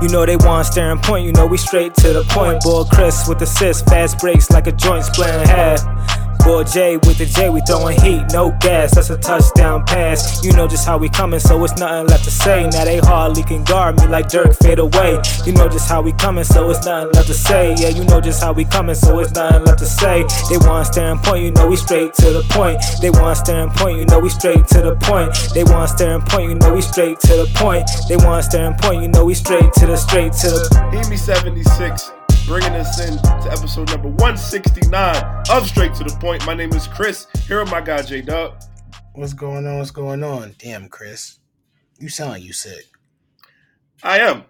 You know they want staring point, you know we straight to the point. Boy Chris with assist, fast breaks like a joint splitting half. Boy Jay with the J, we throwing heat, no gas. That's a touchdown pass. You know just how we coming, so it's nothing left to say. Now they hardly can guard me like Dirk fade away. You know just how we coming, so it's nothing left to say. Yeah, you know just how we coming, so it's nothing left to say. They want staring point, you know we straight to the point. They want staring point, you know we straight to the point. They want staring point, you know we straight to the point. They want staring point, you know we straight to the straight to the. Emi 76 bringing us in to episode number 169 of Straight to the Point. My name is Chris. Here with my guy J Dub. What's going on? What's going on? Damn, Chris. You sound like you sick. I am.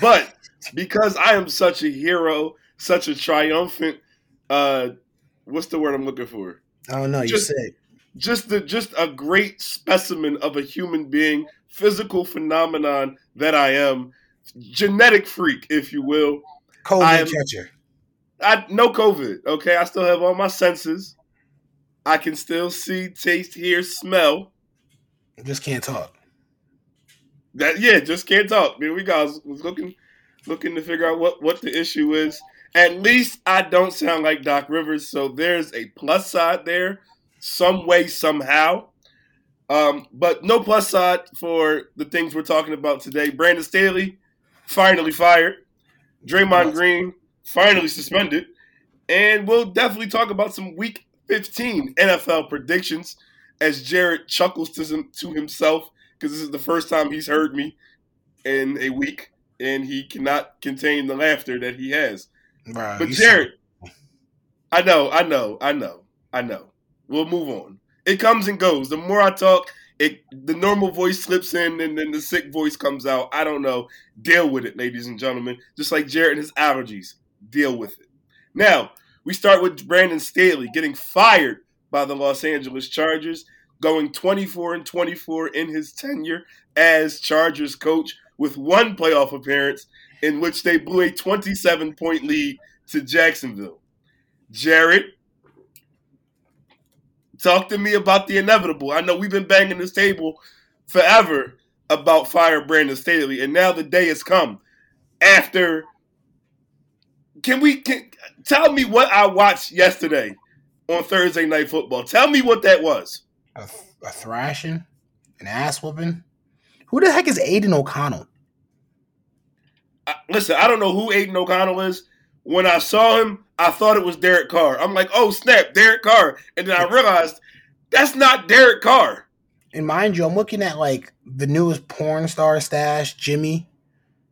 But because I am such a hero, such a triumphant uh what's the word I'm looking for? I don't know, you Just- sick. Just the just a great specimen of a human being, physical phenomenon that I am, genetic freak, if you will. COVID I am- catcher. I no COVID. Okay, I still have all my senses. I can still see, taste, hear, smell. I Just can't talk. That yeah, just can't talk. Here we go. I was, was looking, looking to figure out what what the issue is. At least I don't sound like Doc Rivers, so there's a plus side there, some way somehow. Um, but no plus side for the things we're talking about today. Brandon Staley finally fired. Draymond Green finally suspended, and we'll definitely talk about some Week 15 NFL predictions as Jarod chuckles to, some, to himself because this is the first time he's heard me in a week, and he cannot contain the laughter that he has. Bro, But Jarod, I know, I know, I know, I know. We'll move on. It comes and goes. The more I talk, it the normal voice slips in, and then the sick voice comes out. I don't know. Deal with it, ladies and gentlemen. Just like Jarod and his allergies. Deal with it. Now we start with Brandon Staley getting fired by the Los Angeles Chargers, going 24 and 24 in his tenure as Chargers coach, with one playoff appearance in which they blew a 27 point lead to Jacksonville. Jarod, talk to me about the inevitable. I know we've been banging this table forever about fire Brandon Staley, and now the day has come. After, can we can, tell me what I watched yesterday on Thursday Night Football? Tell me what that was. a, a thrashing, an ass whooping. Who the heck is Aidan O'Connell? I, listen, I don't know who Aidan O'Connell is. When I saw him, I thought it was Derek Carr. I'm like, oh snap, Derek Carr, and then I realized that's not Derek Carr. And mind you, I'm looking at like the newest porn star stash, Jimmy.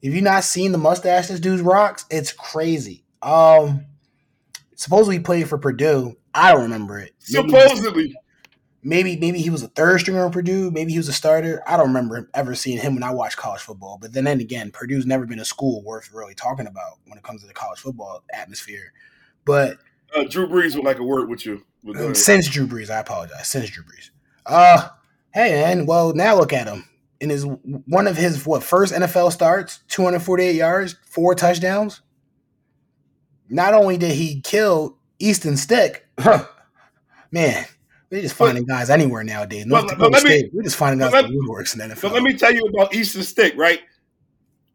If you not seen the mustache this dude rocks, it's crazy. Um, supposedly he played for Purdue. I don't remember it. Supposedly, maybe maybe he was a third stringer on Purdue. Maybe he was a starter. I don't remember ever seeing him when I watched college football. But then, then again, Purdue's never been a school worth really talking about when it comes to the college football atmosphere. But uh, Drew Brees would like a word with you. Go um, since Drew Brees, I apologize. Since Drew Brees. Uh, hey man. Well, now look at him. In his one of his what first NFL starts, 248 yards, four touchdowns. Not only did he kill Easton Stick, man, we're just finding guys anywhere nowadays. North But- but let me- State, we're just finding guys but in the woodworks in the NFL. So let me tell you about Easton Stick, right?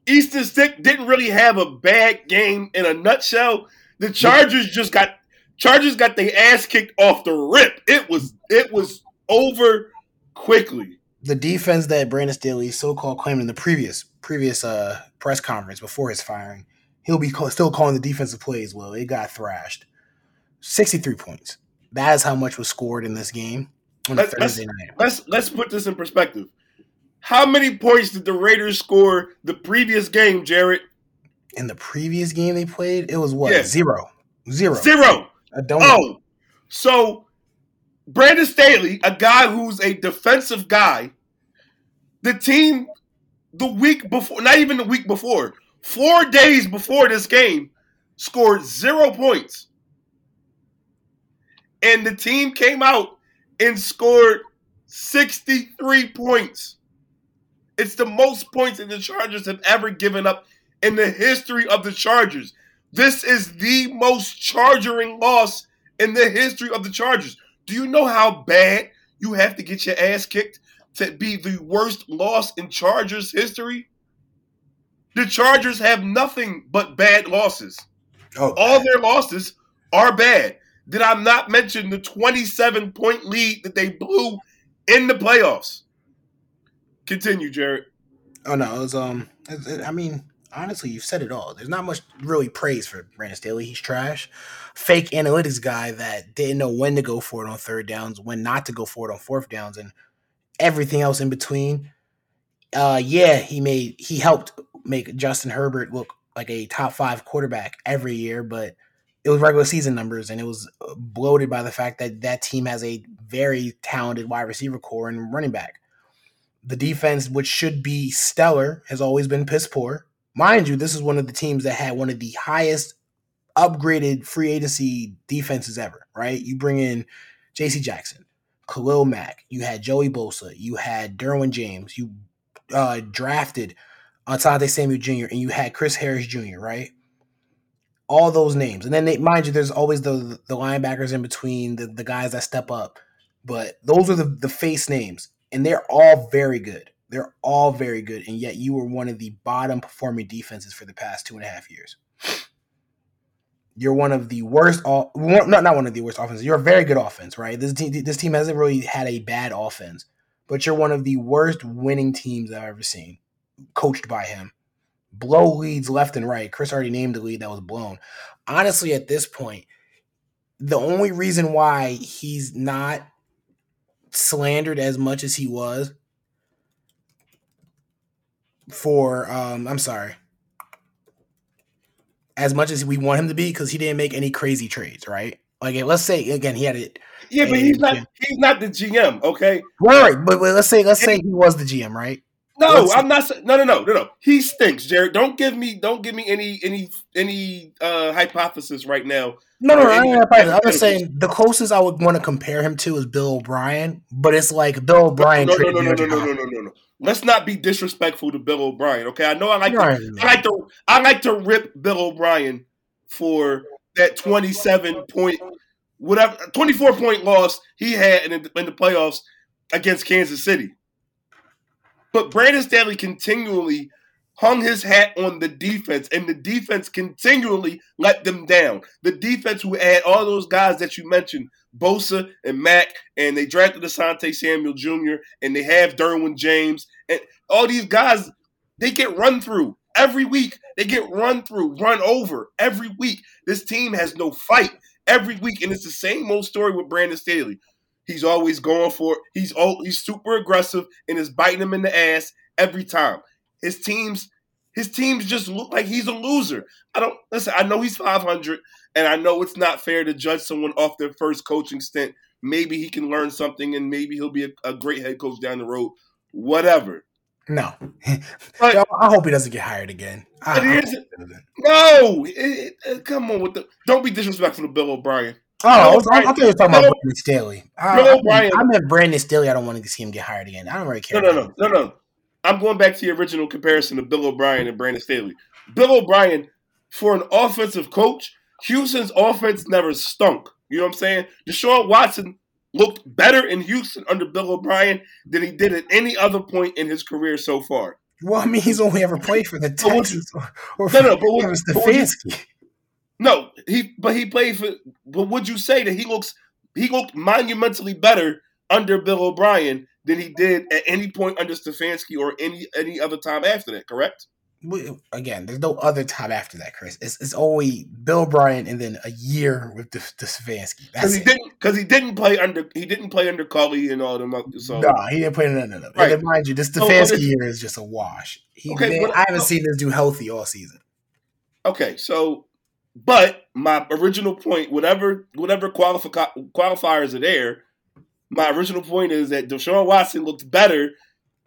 Easton Stick didn't really have a bad game in a nutshell. The Chargers just got Chargers got their ass kicked off the rip. It was it was over quickly. the defense that Brandon Staley so-called claimed in the previous previous uh press conference before his firing, he'll be call, still calling the defensive plays. Well, it got thrashed. Sixty-three points. That is how much was scored in this game on let's- Thursday night. Let's let's put this in perspective. How many points did the Raiders score the previous game, Jarod? In the previous game they played, it was what Yeah. zero, zero, Zero. I don't. Oh, so Brandon Staley, a guy who's a defensive guy, the team the week before, not even the week before, four days before this game, scored zero points. And the team came out and scored 63 points. It's the most points that the Chargers have ever given up in the history of the Chargers. This is the most chargering loss in the history of the Chargers. Do you know how bad you have to get your ass kicked to be the worst loss in Chargers history? The Chargers have nothing but bad losses. Oh, All their losses are bad. Did I not mention the 27 point lead that they blew in the playoffs? Continue, Jarod. oh no, it was um. it- it- I mean, honestly, you've said it all. There's not much really praise for Brandon Staley. He's trash, fake analytics guy that didn't know when to go for it on third downs, when not to go for it on fourth downs, and everything else in between. Uh, yeah, he made he helped make Justin Herbert look like a top five quarterback every year, but it was regular season numbers, and it was uh, bloated by the fact that that team has a very talented wide receiver corps and running back. The defense, which should be stellar, has always been piss poor. Mind you, this is one of the teams that had one of the highest upgraded free agency defenses ever, right? You bring in JC Jackson, Khalil Mack, you had Joey Bosa, you had Derwin James, you uh, drafted Asante Samuel Jr., and you had Chris Harris Jr., right? All those names. And then, they, mind you, there's always the, the linebackers in between, the, the guys that step up. But those are the, the face names, and they're all very good. They're all very good, and yet you were one of the bottom performing defenses for the past two and a half years. You're one of the worst, all not not one of the worst offenses. You're a very good offense, right? This this team hasn't really had a bad offense, but you're one of the worst winning teams I've ever seen, coached by him. Blow leads left and right. Chris already named the lead that was blown. Honestly, at this point, the only reason why he's not slandered as much as he was for um I'm sorry. As much as we want him to be because he didn't make any crazy trades, right? Like let's say again he had it Yeah, but he's not Jim. he's not the GM, okay? right, but, but let's say let's say he was the GM, right? No, Let's- I'm not. No, no, no, no, no. He stinks, Jarod. Don't give me, don't give me any, any, any uh hypothesis right now. No, no, no, any- I'm just saying the closest I would want to compare him to is Bill O'Brien, but it's like Bill O'Brien. no, no, no, no, no, no, no, no, no, no. Let's not be disrespectful to Bill O'Brien. Okay, I know I like You to, know I. I like to, I like to rip Bill O'Brien for that 27 point, whatever, 24 point loss he had in the, in the playoffs against Kansas City. But Brandon Staley continually hung his hat on the defense, and the defense continually let them down. The defense who had all those guys that you mentioned, Bosa and Mack, and they drafted Asante Samuel Jr., and they have Derwin James, and all these guys, they get run through every week. They get run through, run over every week. This team has no fight every week, and it's the same old story with Brandon Staley. He's always going for it. He's all, he's super aggressive and is biting him in the ass every time. His teams his teams just look like he's a loser. I don't listen. I know he's 500, and I know it's not fair to judge someone off their first coaching stint. Maybe he can learn something, and maybe he'll be a, a great head coach down the road. Whatever. No, But- Yo, I hope he doesn't get hired again. I, But I- here's no. It- it- come on with the. Don't be disrespectful to Bill O'Brien. Oh, I, was, I thought you were talking about Brandon Staley. I, Bill O'Brien- I meant Brandon Staley. I don't want to see him get hired again. I don't really care. no, no, no, no, no. I'm going back to the original comparison of Bill O'Brien and Brandon Staley. Bill O'Brien, for an offensive coach, Houston's offense never stunk. You know what I'm saying? Deshaun Watson looked better in Houston under Bill O'Brien than he did at any other point in his career so far. Well, I mean, he's only ever played for the Texans or, or No, no, for but Kevin but Stefanski. No, he but he played for. But would you say that he looks he looked monumentally better under Bill O'Brien than he did at any point under Stefanski or any any other time after that? Correct. Again, there's no other time after that, Chris. It's, it's only Bill Bryant and then a year with the, the Stefanski. Because he it. didn't because he didn't play under he didn't play under Culley and all them. So No, he didn't play none of them. Right. And mind you, this So what Stefanski is- year is just a wash. He, Okay, man, what- I haven't seen this dude healthy all season. okay, so but my original point, whatever whatever qualifi- qualifiers are there, my original point is that Deshaun Watson looked better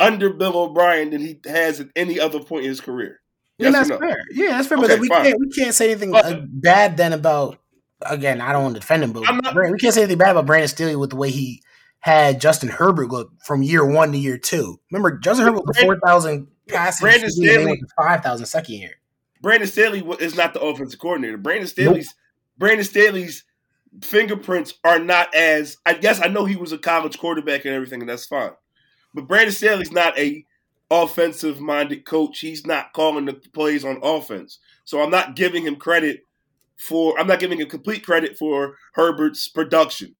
under Bill O'Brien than he has at any other point in his career. Yeah, Yes that's no? fair. Yeah, that's fair. Okay, but we fine. can't we can't say anything But- uh, bad then about. Again, I don't want to defend him, but not- we can't say anything bad about Brandon Staley with the way he had Justin Herbert look from year one to year two. Remember, Justin Herbert was four thousand passes, Brandon Staley- five thousand second year. Brandon Staley is not the offensive coordinator. Brandon Staley's Brandon Staley's fingerprints are not as I guess I know he was a college quarterback and everything, and that's fine. But Brandon Staley's not a offensive minded coach. He's not calling the plays on offense. So I'm not giving him credit for I'm not giving him complete credit for Herbert's production.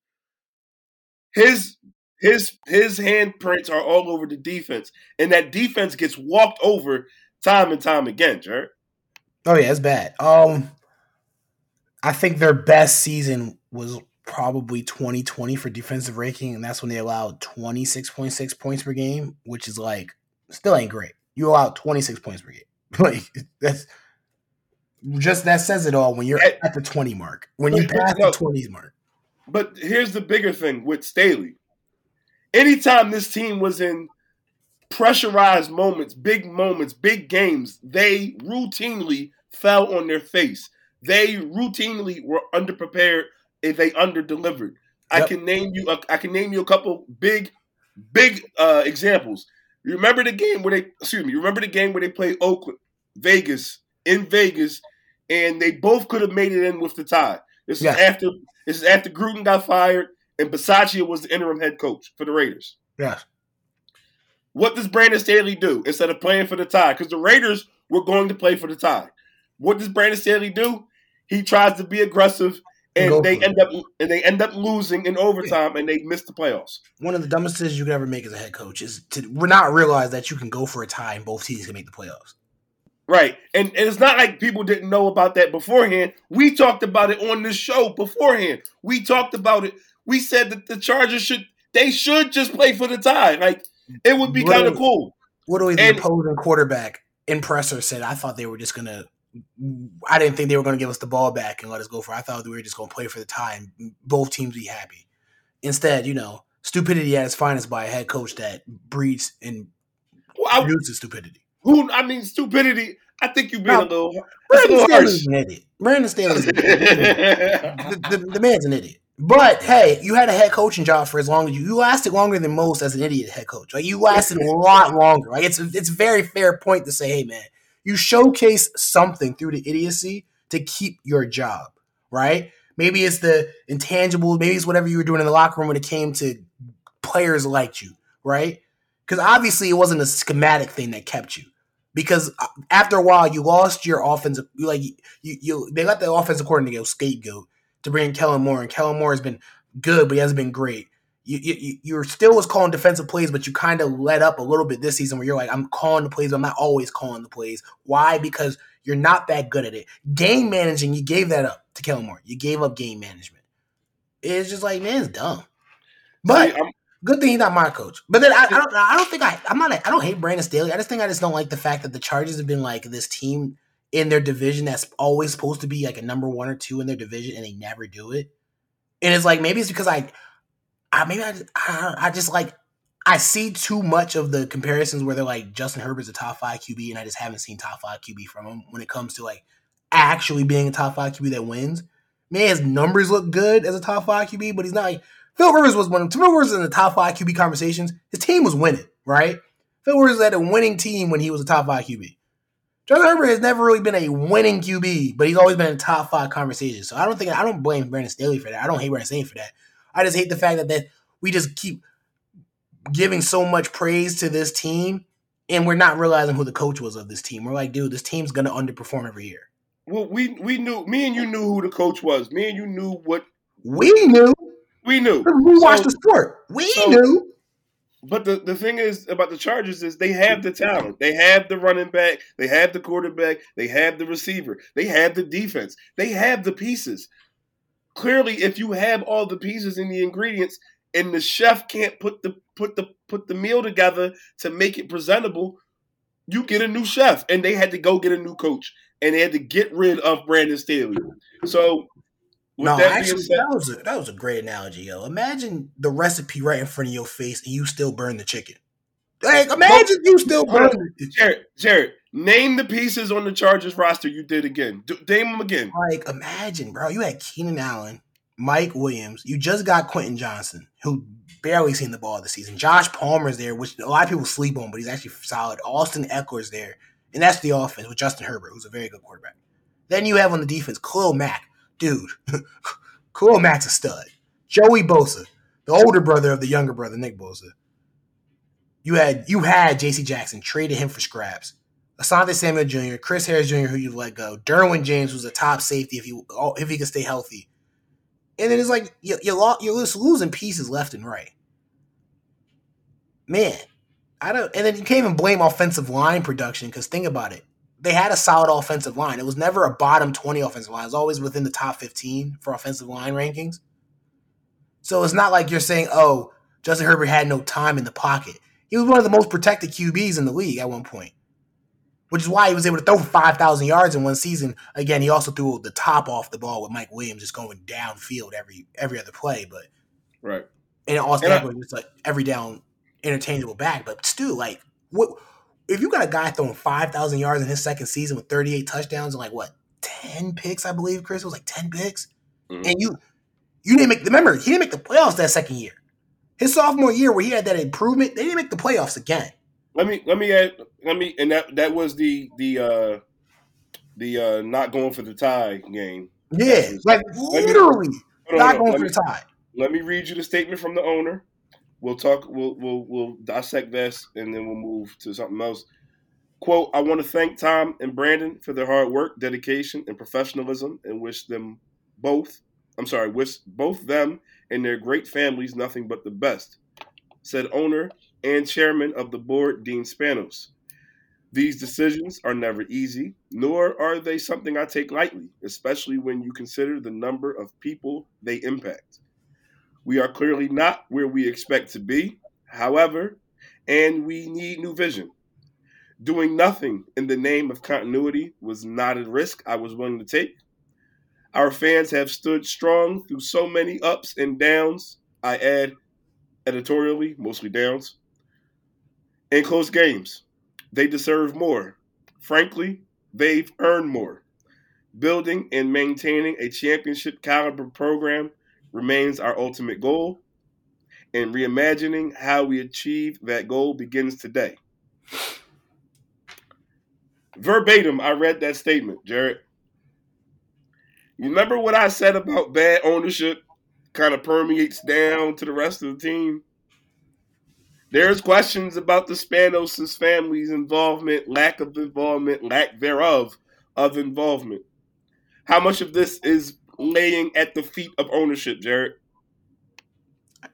His his his handprints are all over the defense, and that defense gets walked over time and time again, Jarod. Oh yeah, it's bad. Um, I think their best season was probably 2020 for defensive ranking, and that's when they allowed 26.6 points per game, which is like still ain't great. You allow 26 points per game. Like that's just that says it all when you're at, at the 20 mark. When you pass no, the 20s mark. But here's the bigger thing with Staley. Anytime this team was in pressurized moments, big moments, big games, they routinely fell on their face. They routinely were underprepared and they underdelivered. Yep. I can name you. A, I can name you a couple big, big uh, examples. You remember the game where they? Excuse me. You remember the game where they played Oakland, Vegas, in Vegas, and they both could have made it in with the tie. This is after. This is after Gruden got fired and Bisaccia was the interim head coach for the Raiders. Yes. What does Brandon Staley do instead of playing for the tie? Because the Raiders were going to play for the tie. What does Brandon Staley do? He tries to be aggressive, and they end it. up and they end up losing in overtime, and they miss the playoffs. One of the dumbest decisions you could ever make as a head coach is to not realize that you can go for a tie and both teams can make the playoffs. Right. And, and it's not like people didn't know about that beforehand. We talked about it on this show beforehand. We talked about it we said that the Chargers should they should just play for the tie. Like it would be kind of cool. Literally, the and, opposing quarterback impressor said, "I thought they were just gonna. I didn't think they were gonna give us the ball back and let us go for. I thought we were just gonna play for the tie and both teams be happy. Instead, you know, stupidity at its finest by a head coach that breeds and well, produces stupidity. Who I mean, stupidity. I think you've been a little. Brandon Staley's an idiot. Brandon Staley's an idiot. the, the, the man's an idiot. But hey, you had a head coaching job for as long as you you lasted longer than most as an idiot head coach. Like you lasted a lot longer. Like it's it's a very fair point to say, hey man, you showcase something through the idiocy to keep your job, right? Maybe it's the intangible, maybe it's whatever you were doing in the locker room when it came to players like you, right? Because obviously it wasn't a schematic thing that kept you. Because uh, after a while, you lost your offensive. Like you, you, they let the offensive coordinator go scapegoat to bring in Kellen Moore, and Kellen Moore has been good, but he hasn't been great. You, you you're still was calling defensive plays, but you kind of let up a little bit this season where you're like, I'm calling the plays, but I'm not always calling the plays. Why? Because you're not that good at it. Game managing, you gave that up to Kellen Moore. You gave up game management. It's just like, man, it's dumb. But good thing he's not my coach. But then I, I don't I don't think I I'm not I don't hate Brandon Staley. I just think I just don't like the fact that the Chargers have been like this team in their division that's always supposed to be like a number one or two in their division and they never do it. And it's like maybe it's because I, I maybe I, I, I just like I see too much of the comparisons where they're like Justin Herbert's a top five QB and I just haven't seen top five QB from him when it comes to like actually being a top five QB that wins. Man, his numbers look good as a top five QB, but he's not like Phil Rivers was one. Of them. Phil Rivers in the top five QB conversations. His team was winning, right? Phil Rivers had a winning team when he was a top five QB. Justin Herbert has never really been a winning QB, but he's always been in top five conversations. So I don't think I don't blame Brandon Staley for that. I don't hate Brandon Staley for that. I just hate the fact that that we just keep giving so much praise to this team, and we're not realizing who the coach was of this team. We're like, dude, this team's gonna underperform every year. Well, we we knew me and you knew who the coach was. Me and you knew what we knew. We knew. We watched so, the sport. We so, knew. But the, the thing is about the Chargers is they have the talent. They have the running back, they have the quarterback, they have the receiver, they have the defense, they have the pieces. Clearly, if you have all the pieces and the ingredients, and the chef can't put the put the put the meal together to make it presentable, you get a new chef. And they had to go get a new coach, and they had to get rid of Brandon Staley. So no, actually, that was a, that was a great analogy, yo. Imagine the recipe right in front of your face, and you still burn the chicken. Like, imagine you still burn. Jarod, Jarod, name the pieces on the Chargers roster you did again. Do, name them again. Like, imagine, bro. You had Keenan Allen, Mike Williams. You just got Quentin Johnston, who barely seen the ball this season. Josh Palmer's there, which a lot of people sleep on, but he's actually solid. Austin Ekeler's there, and that's the offense with Justin Herbert, who's a very good quarterback. Then you have on the defense Khalil Mack dude, Khalil Mack's a stud. Joey Bosa, the older brother of the younger brother, Nick Bosa. You had you had J.C. Jackson traded him for scraps. Asante Samuel Jr., Chris Harris Jr., who you let go. Derwin James was a top safety if he if he could stay healthy. And then it's like you, you lost, you're just losing pieces left and right. Man, I don't. And then you can't even blame offensive line production because think about it. They had a solid offensive line. It was never a bottom 20 offensive line. It was always within the top 15 for offensive line rankings. So it's not like you're saying, oh, Justin Herbert had no time in the pocket. He was one of the most protected QBs in the league at one point which is why he was able to throw 5,000 yards in one season. Again, he also threw the top off the ball with Mike Williams just going downfield every every other play. But right, and Austin Ekeler just like every down interchangeable back. But still, like what if you got a guy throwing 5,000 yards in his second season with 38 touchdowns and like what 10 picks? I believe Chris it was like 10 picks, mm-hmm. and you you didn't make. Remember, he didn't make the playoffs that second year. His sophomore year, where he had that improvement, they didn't make the playoffs again let me let me add let me and that that was the the uh the uh not going for the tie game. Yeah, was, like literally me, not going for me, the tie. Let me read you the statement from the owner. We'll talk. We'll we'll we'll dissect this and then we'll move to something else. Quote: I want to thank Tom and Brandon for their hard work, dedication, and professionalism, and wish them both. I'm sorry, wish both them and their great families nothing but the best. Said owner and chairman of the board, Dean Spanos. These decisions are never easy, nor are they something I take lightly, especially when you consider the number of people they impact. We are clearly not where we expect to be, however, and we need new vision. Doing nothing in the name of continuity was not a risk I was willing to take. Our fans have stood strong through so many ups and downs. I add editorially, mostly downs in close games. They deserve more. Frankly, they've earned more. Building and maintaining a championship caliber program remains our ultimate goal, and reimagining how we achieve that goal begins today. Verbatim, I read that statement, Jarod. You remember what I said about bad ownership kind of permeates down to the rest of the team? There's questions about the Spanos' family's involvement, lack of involvement, lack thereof of involvement. How much of this is laying at the feet of ownership, Jarod.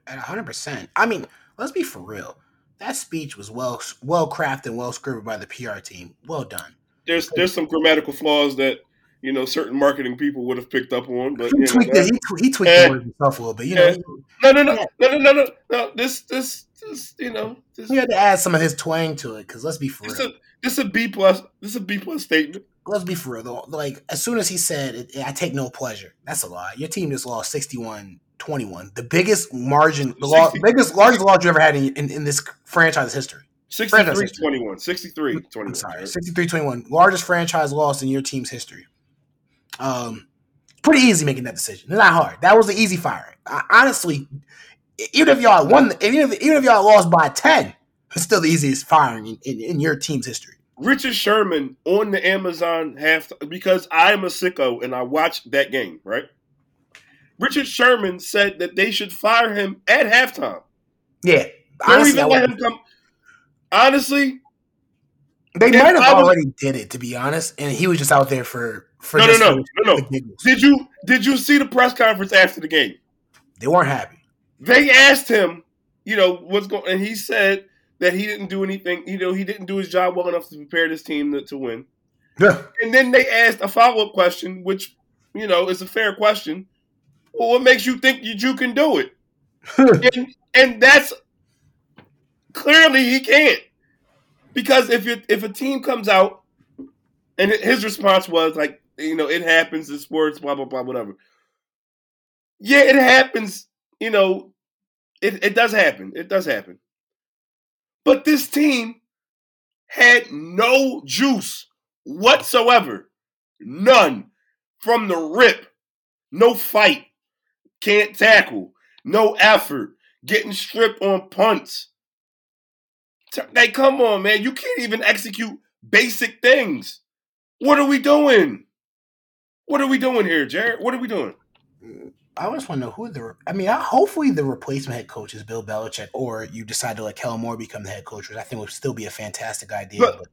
100%. I mean, let's be for real. That speech was well well crafted and well scripted by the PR team. Well done. There's there's some grammatical flaws that you know certain marketing people would have picked up on, but he tweaked, know, the, he, he tweaked and, the himself a little bit. You know, no, no, no, no, no, no, no, no. This this this you know this, he had to add some of his twang to it because let's be for this real. A, this a B plus. This a B plus statement. Let's be for real though. Like as soon as he said, "I take no pleasure," that's a lie. Your team just lost 61-21. the biggest margin, the law, biggest largest loss you ever had in, in, in this franchise history. 63 21. 63 21. I'm sorry, 63 21. Largest franchise loss in your team's history. Um, pretty easy making that decision. It's not hard. That was the easy firing. I, honestly, even if y'all won, even if, even if y'all lost by ten, it's still the easiest firing in, in, in your team's history. Richard Sherman on the Amazon half because I'm a sicko and I watched that game, right? Richard Sherman said that they should fire him at halftime. Yeah. Honestly, Don't even let him come. Honestly, they might have already did it to be honest, and he was just out there for for no, no, no, no, no. Did you did you see the press conference after the game? They weren't happy they asked him, you know, what's going, and he said that he didn't do anything. You know, he didn't do his job well enough to prepare this team to, to win. Yeah. And then they asked a follow up question, which you know is a fair question. Well, what makes you think that you can do it? and, and that's clearly he can't because if it, if a team comes out and his response was like, you know, it happens in sports, blah blah blah, whatever. Yeah, it happens. You know, it, it does happen. It does happen. But this team had no juice whatsoever. None. From the rip. No fight. Can't tackle. No effort. Getting stripped on punts. Like, come on, man. You can't even execute basic things. What are we doing? What are we doing here, Jarod? What are we doing? I just want to know who the. I mean, I, hopefully the replacement head coach is Bill Belichick, or you decide to let Kellen Moore become the head coach, which I think would still be a fantastic idea. But- But,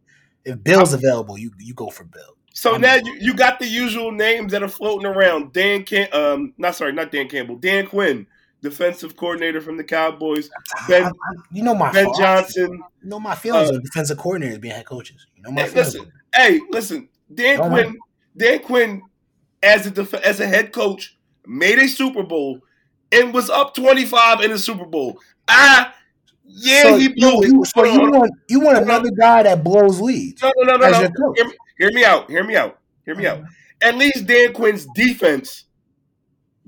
if Bill's available, you you go for Bill. So I'm- now you, you got the usual names that are floating around. Dan Cam, um, not sorry, not Dan Campbell. Dan Quinn, defensive coordinator from the Cowboys. Ben- I- I- you know my Ben fault. Johnson. You know my feelings uh, on defensive coordinators being head coaches. You know my Hey, feelings. listen, hey, listen. Dan Don't Quinn, Dan Quinn, as a def- as a head coach, made a Super Bowl and was up twenty five in the Super Bowl. Ah, yeah, so he blew you, it. so you on. want you want another guy that blows leads No, no, no, no, no. Hear me, hear me out. Hear me out. Hear me out. At least Dan Quinn's defense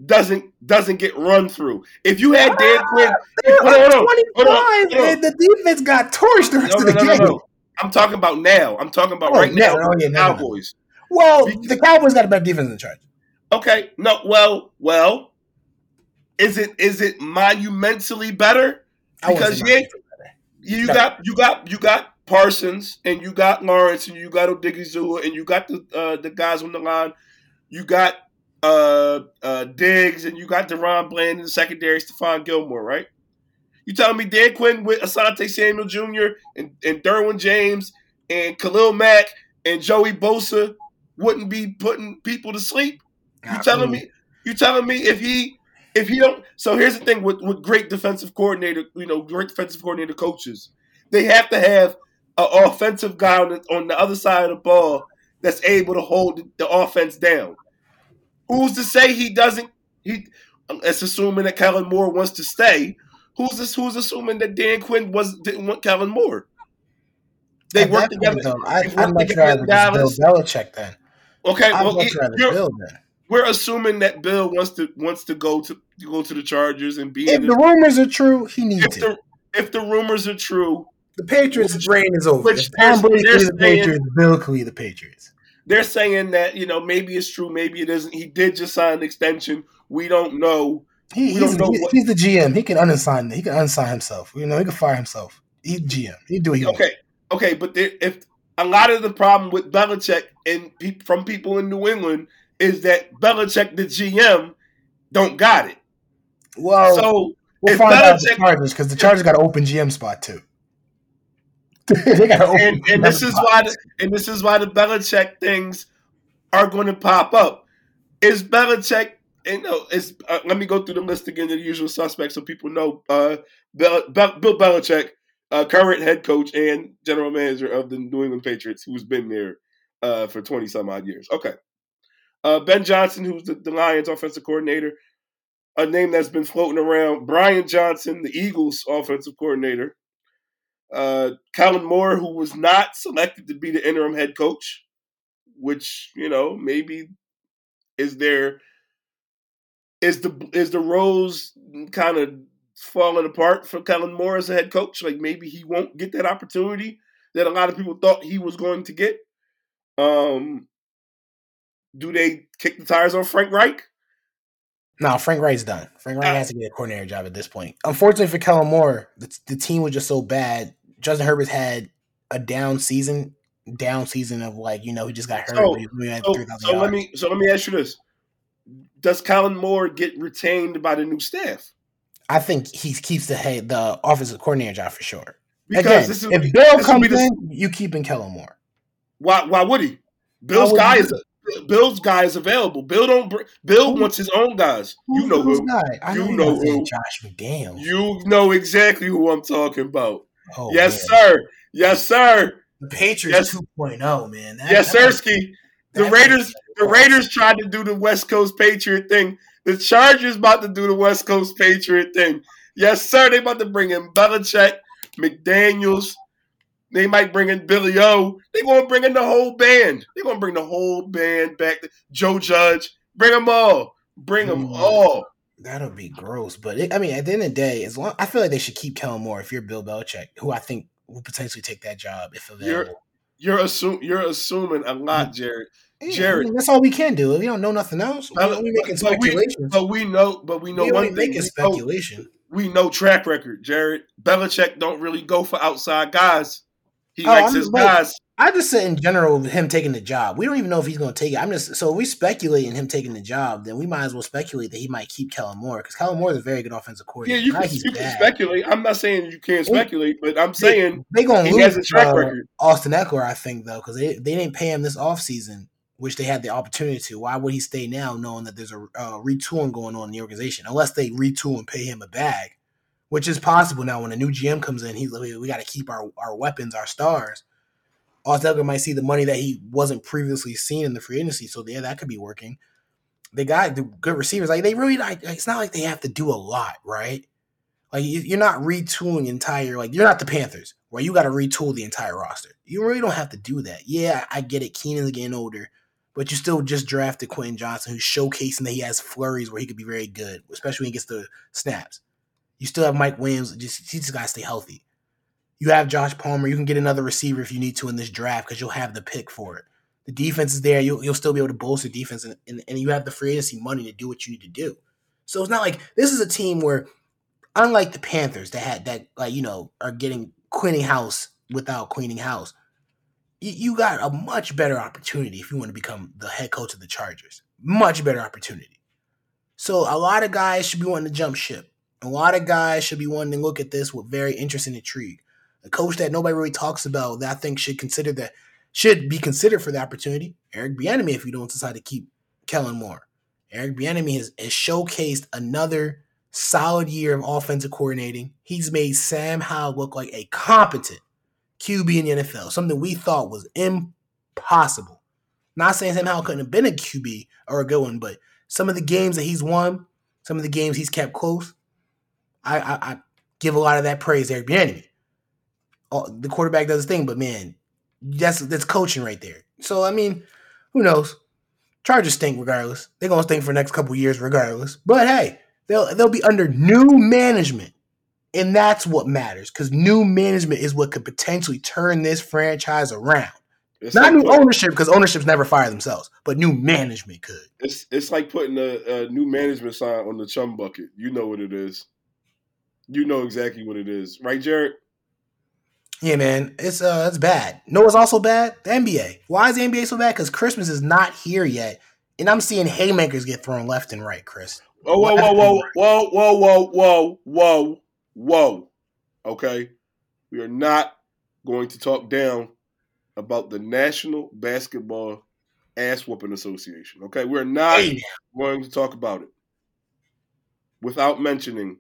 doesn't doesn't get run through. If you had Dan Quinn, Hold on, hold on, 25, hold on, and the defense got torched the rest no, of the no, no, game. no. I'm talking about now. I'm talking about Oh, right now. oh, yeah, the. Cowboys. Well, the Cowboys got a better defense than the Chargers. Okay. No. Well. Well. Is it is it monumentally better? Because yeah, mind. you No. got you got you got Parsons and you got Lawrence and you got Odighizuwa and you got the uh, the guys on the line. You got uh, uh, Diggs and you got DaRon Bland in the secondary, Stephon Gilmore, right? You telling me Dan Quinn with Asante Samuel Jr. and, and Derwin James and Khalil Mack and Joey Bosa wouldn't be putting people to sleep? You telling me? You telling me if he if he don't? So here's the thing with with great defensive coordinator, you know, great defensive coordinator coaches, they have to have an offensive guy on the, on the other side of the ball that's able to hold the, offense down. Who's to say he doesn't? He it's assuming that Kellen Moore wants to stay. Who's this? Who's assuming that Dan Quinn was didn't want Kellen Moore? They At worked together. though, I, they I'd worked much rather Bill Belichick then. Okay, I'd well, much he- rather Bill then. We're assuming that Bill wants to wants to go to, to go to the Chargers and be If in the the, rumors are true, he needs if it. the if the rumors are true, The Patriots' Which- reign is over. which Tom Brady they're can lead the saying- Patriots, Bill can lead the Patriots. they're saying that you know maybe it's true, maybe it isn't. He did just sign an extension. We don't know. He, We he's, don't know he- what- he's the GM. He can unassign. He can unsign himself. You know, he can fire himself. He's GM. He can do what he wants. Okay, okay, but there, if a lot of the problem with Belichick and pe- from people in New England is that Belichick, the GM, don't got it. Well, so we'll find out the Belichick- Chargers because the Chargers got an open GM spot too. they got an and, and this is spot. why the, and this is why the Belichick things are going to pop up. Is Belichick? You know, is uh, let me go through the list again the usual suspects so people know. Uh, Bel, Bill Belichick, uh, current head coach and general manager of the New England Patriots, who's been there uh, for twenty some odd years. Okay, uh, Ben Johnson, who's the, the Lions offensive coordinator, a name that's been floating around. Brian Johnson, the Eagles offensive coordinator uh, Kellen Moore, who was not selected to be the interim head coach, which you know maybe is there is the is the roles kind of falling apart for Kellen Moore as a head coach? Like maybe he won't get that opportunity that a lot of people thought he was going to get. Um, do they kick the tires on Frank Reich? No, Frank Reich's done. Frank Reich Uh, has to get a coordinator job at this point. Unfortunately for Kellen Moore, the, the team was just so bad. Justin Herbert's had a down season, down season of like you know he just got hurt. So- he had So, 3,000 so let me so let me ask you this: Does Kellen Moore get retained by the new staff? I think he keeps the head the offensive coordinator job for sure. Because Again, this is if Bill comes in, you keeping Kellen Moore. Why? Why would he? Bill's guy is Bill's guy is available. Bill don't. Bill Who- wants his own guys. You know Who's who. You know, who. Josh McDaniels. You know exactly who I'm talking about. oh, yes, man. sir. Yes, sir. The Patriots Yes. 2.0, man. That- yes, Sirski. The Raiders. The Raiders tried to do the West Coast Patriot thing. The Chargers about to do the West Coast Patriot thing. Yes, sir. They about to bring in Belichick, McDaniels. They might bring in Billy O. They're gonna bring in the whole band. They're gonna bring the whole band back. Joe Judge. Bring them all. Bring them Mm. all. That'll be gross, but it, I mean, at the end of the day, as long I feel like they should keep Kellen Moore if you're Bill Belichick, who I think will potentially take that job if available. You're assume you're assuming a lot, Jarod. Yeah, Jarod. I mean, that's all we can do. If you don't know nothing else, we're only making we- But we know, but we know we one only thing. making We know, speculation. we know track record, Jarod. Belichick don't really go for outside guys. He Oh, likes I'm- his guys. I just said in general him taking the job. We don't even know if he's going to take it. I'm just so we speculate in him taking the job, then we might as well speculate that he might keep Kellen Moore because Kellen Moore is a very good offensive Yeah, coordinator. you can, you can speculate. I'm not saying you can't speculate, but I'm saying they, are gonna he lose has a track uh, record. Austin Ekeler, I think though, because they, they didn't pay him this offseason, which they had the opportunity to. Why would he stay now, knowing that there's a uh, retooling going on in the organization? Unless they retool and pay him a bag, which is possible now. When a new GM comes in, he's like, we, got to keep our our weapons, our stars. Austin Ekeler might see the money that he wasn't previously seen in the free agency, so yeah, that could be working. They got the good receivers. Like they really, like it's not like they have to do a lot, right? Like you- you're not retooling entire. Like you're not the Panthers where you got to retool the entire roster. You really don't have to do that. Yeah, I get it. Keenan's getting older, but you still just drafted Quentin Johnston, who's showcasing that he has flurries where he could be very good, especially when he gets the snaps. You still have Mike Williams. Just he just got to stay healthy. You have Josh Palmer. You can get another receiver if you need to in this draft because you'll have the pick for it. The defense is there. You'll, you'll still be able to bolster defense, and, and, and you have the free agency money to do what you need to do. So it's not like this is a team where, unlike the Panthers that had that like you know are getting cleaning house without cleaning house, you, you got a much better opportunity if you want to become the head coach of the Chargers. Much better opportunity. So a lot of guys should be wanting to jump ship. A lot of guys should be wanting to look at this with very interest and intrigue. A coach that nobody really talks about that I think should consider that should be considered for the opportunity. Eric Bieniemy, if you don't decide to keep Kellen Moore. Eric Bieniemy has, has showcased another solid year of offensive coordinating. He's made Sam Howell look like a competent QB in the NFL, something we thought was impossible. Not saying Sam Howell couldn't have been a QB or a good one, but some of the games that he's won, some of the games he's kept close, I, I, I give a lot of that praise there to Eric Bieniemy. Oh, the quarterback does his thing, but man, that's that's coaching right there. So I mean, who knows? Chargers stink regardless. They're gonna stink for the next couple years regardless. But hey, they'll they'll be under new management, and that's what matters because new management is what could potentially turn this franchise around. It's Not like new ownership because ownerships never fire themselves, but new management could. It's it's like putting a, a new management sign on the chum bucket. You know what it is. You know exactly what it is, right, Jarod? Yeah, man, it's uh, it's bad. No, it's also bad. The NBA. Why is the NBA so bad? Because Christmas is not here yet, and I'm seeing haymakers get thrown left and right. Chris, Oh, whoa, whoa, whoa, whoa, whoa, whoa, whoa, whoa, whoa. Okay, we are not going to talk down about the National Basketball Ass Whooping Association. Okay, we're not Hey, going to talk about it without mentioning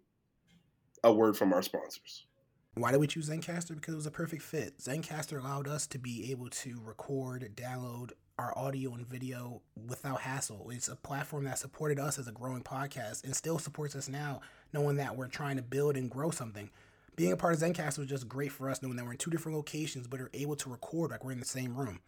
a word from our sponsors. Why did we choose Zencastr? Because it was a perfect fit. Zencastr allowed us to be able to record, download our audio and video without hassle. It's a platform that supported us as a growing podcast and still supports us now, knowing that we're trying to build and grow something. Being a part of Zencastr was just great for us, knowing that we're in two different locations, but are able to record like we're in the same room.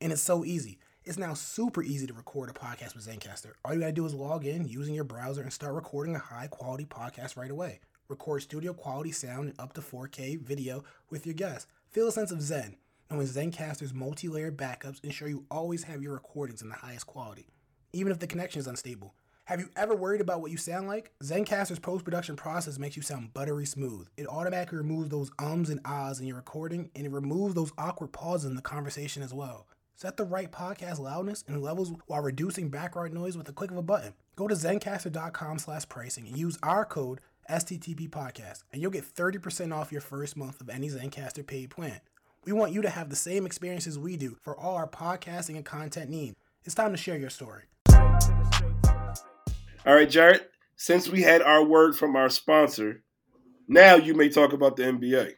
And it's so easy. It's now super easy to record a podcast with Zencastr. All you gotta do is log in using your browser and start recording a high quality podcast right away. Record studio quality sound and up to 4K video with your guests. Feel a sense of Zen, knowing Zencastr's multi layered backups ensure you always have your recordings in the highest quality, even if the connection is unstable. Have you ever worried about what you sound like? Zencastr's post production process makes you sound buttery smooth. It automatically removes those ums and ahs in your recording, and it removes those awkward pauses in the conversation as well. Set the right podcast loudness and levels while reducing background noise with a click of a button. Go to zencastr.com slash pricing and use our code STTP podcast, and you'll get 30% off your first month of any Zencastr paid plan. We want you to have the same experiences we do for all our podcasting and content needs. It's time to share your story. All right, Jarod, since we had our word from our sponsor, now you may talk about the NBA.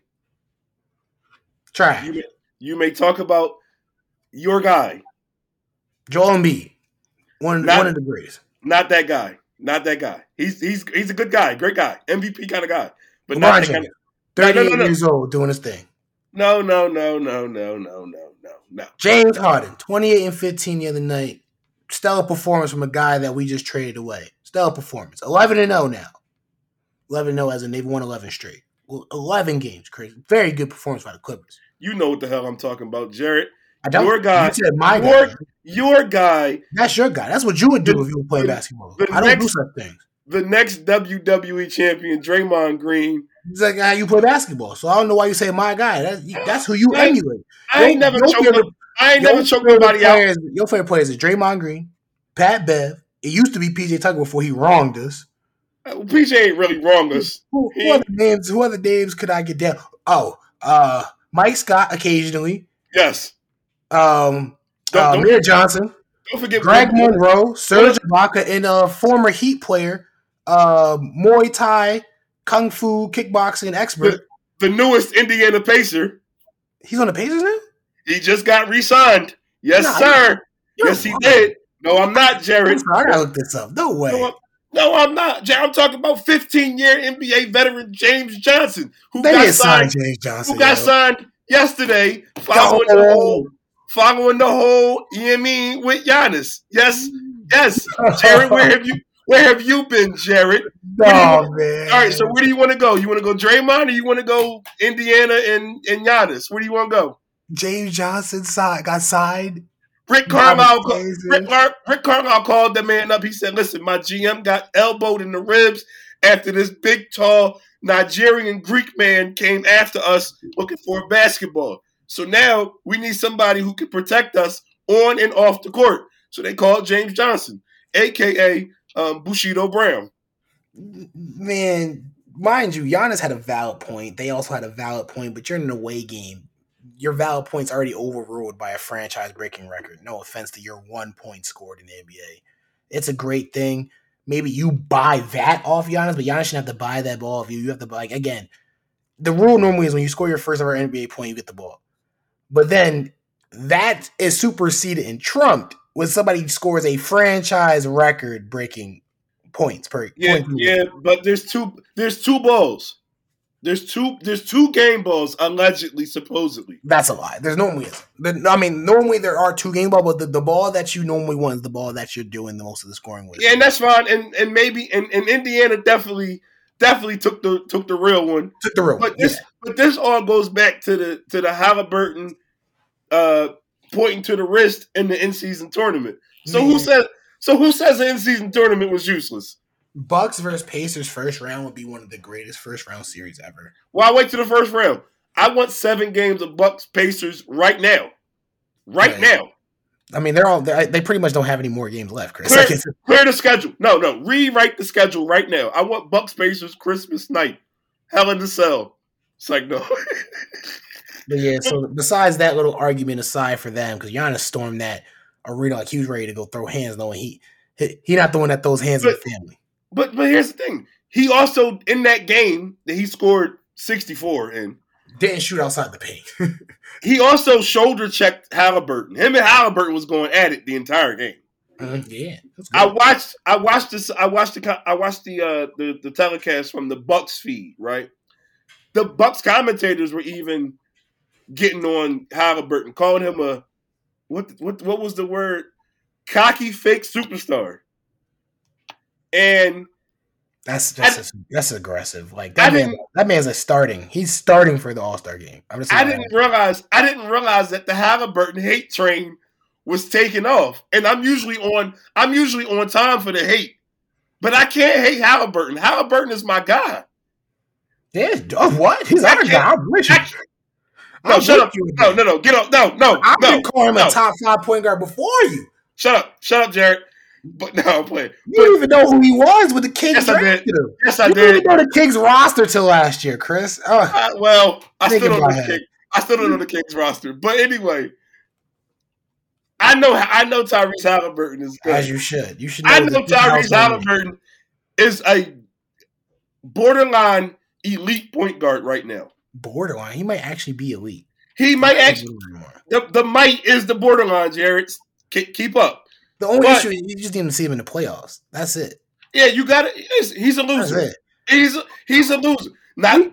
Try You may, you may talk about your guy, Joel Embiid, one Not- one of the greatest. not that guy, not that guy. He's he's he's a good guy, great guy, MVP kind of guy, but LeBron not that kind of. 38 no, no. years old, doing his thing. No, no, no, no, no, no, no, no, no. James Harden, 28 and 15 the other night. Stellar performance from a guy that we just traded away. Stellar performance. 11 and 0 now. 11 0 as in they've won 11 straight. 11 games, crazy. Very good performance by the Clippers. You know what the hell I'm talking about, Jarod. I don't. Your guy- You said my your- guy. Your guy, That's your guy. That's what you would do The- if you were playing basketball. I don't do such things. the next WWE champion, Draymond Green, It's like how you play basketball. So I don't know why you say my guy. That's that's who you I emulate. I ain't Your- never your choked. favorite- no- I ain't never choked nobody out. Your favorite players is Draymond Green, Pat Bev. It used to be PJ Tucker before he wronged us. PJ ain't really wrong us. Who, who He- other names? Who other names could I get down? Oh, uh, Mike Scott occasionally. Yes. Um, uh, don't, Amir Johnson, don't forget Greg Monroe, Serge Ibaka, and a former Heat player, uh, Muay Thai, Kung Fu, kickboxing expert. the newest Indiana Pacer. He's on the Pacers now. He just got re-signed. Yes, Nah, sir. Yes, he did. No, I'm not, Jarod. I gotta look this up. No way. No, I'm, no, I'm not. Jarod, I'm talking about 15 year NBA veteran James Johnson, who they got signed. James Johnson. Who got yo. signed yesterday, following the whole, following the whole EME with Giannis. Yes, mm. yes, Jarod. Where have you? Where have you been, Jarod? No man. All right, so where do you want to go? You want to go Draymond, or you want to go Indiana and and Giannis? Where do you want to go? James Johnson signed, got signed. Rick Carlisle. Rick, Rick Carlisle called the man up. He said, "Listen, my GM got elbowed in the ribs after this big, tall Nigerian Greek man came after us looking for a basketball. So now we need somebody who can protect us on and off the court. So they called James Johnson, aka um, Bushido Brown. man, mind you, Giannis had a valid point. They also had a valid point, but you're in an away game. Your valid point's already overruled by a franchise breaking record. No offense to your one point scored in the NBA. It's a great thing. Maybe you buy that off Giannis, but Giannis shouldn't have to buy that ball off you. You have to buy, like, again, the rule normally is when you score your first ever NBA point, you get the ball. But then that is superseded and trumped when somebody scores a franchise record breaking points per Yeah, point yeah, but there's two. There's two balls. There's two. There's two game balls allegedly, supposedly. That's a lie. There's normally is. The- I mean, normally there are two game balls, but the, the ball that you normally want is the ball that you're doing the most of the scoring with. Yeah, and that's fine. And and maybe and, and Indiana definitely definitely took the took the real one. Took the real. But this but this all goes back to the to the Halliburton uh pointing to the wrist in the in season tournament. So who says so who says the in season tournament was useless? Bucks versus Pacers first round would be one of the greatest first round series ever. Why wait to the first round? I want seven games of Bucks Pacers right now. Right Right. now. I mean, they're all they pretty much don't have any more games left, Chris. Clear- Like, Clear the schedule. No, no. Rewrite the schedule right now. I want Bucks Pacers Christmas night. Hell in the cell. It's like no. but yeah. So besides that little argument aside for them, because Giannis stormed that arena like he was ready to go throw hands, knowing he he, he not the one that throws hands in the family. But but here's the thing. He also in that game that he scored 64 in. Didn't shoot outside the paint. He also shoulder checked Halliburton. Him and Halliburton was going at it the entire game. Mhm, yeah, I watched I watched this I watched the I watched the uh the, the telecast from the Bucks feed, right? The Bucks commentators were even getting on Halliburton, calling him a what what what was the word? Cocky fake superstar. And That's I that's that's aggressive. Like I that man, that man's a starting. He's starting for the All Star game. I'm just I didn't realize I didn't realize that the Halliburton hate train was taking off. And I'm usually on I'm usually on time for the hate. But I can't hate Halliburton. Halliburton is my guy. Yeah. Oh, what? He's I our guy. I'm with you. I No, I'm shut up. you No, no, no. Get up. No, no, I've no. been calling him no. a top five point guard before you. Shut up. Shut up, Jarod. But no, I'm playing. You didn't even know who he was with the Kings Yes, I did. him. Yes, I you didn't did. even know the Kings roster till last year, Chris. Oh, I, well, I still don't know the it. King, I still don't know the Kings roster. But anyway, I know I know Tyrese Halliburton is good. as you should. You should. Know I know Tyrese. Halliburton is a borderline elite point guard right now. Borderline. He might actually be elite. He might actually the, the might is the borderline, Jarod. Keep, keep up. The only But- issue is you just didn't see him in the playoffs. That's it. Yeah, you got it. He's, he's a That's loser. it. He's a, he's a loser. Not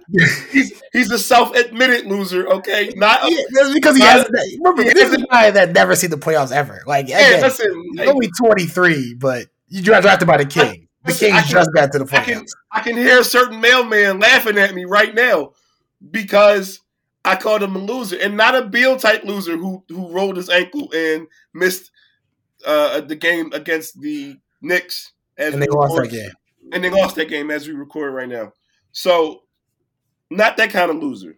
he's he's a self-admitted loser. Okay, not Yeah, that's because he Not- has. Remember, he this is a guy that never seen the playoffs ever. Like, yeah. again, Listen, he's only twenty three, but you got drafted by the King. The listen, I Kings can- just got to the I can playoffs. I can hear a certain mailman laughing at me right now because I called him a loser and not a Beal type loser who who rolled his ankle and missed uh, the game against the Knicks as And they we lost that game. and they lost that game as we record right now. So Not that kind of loser.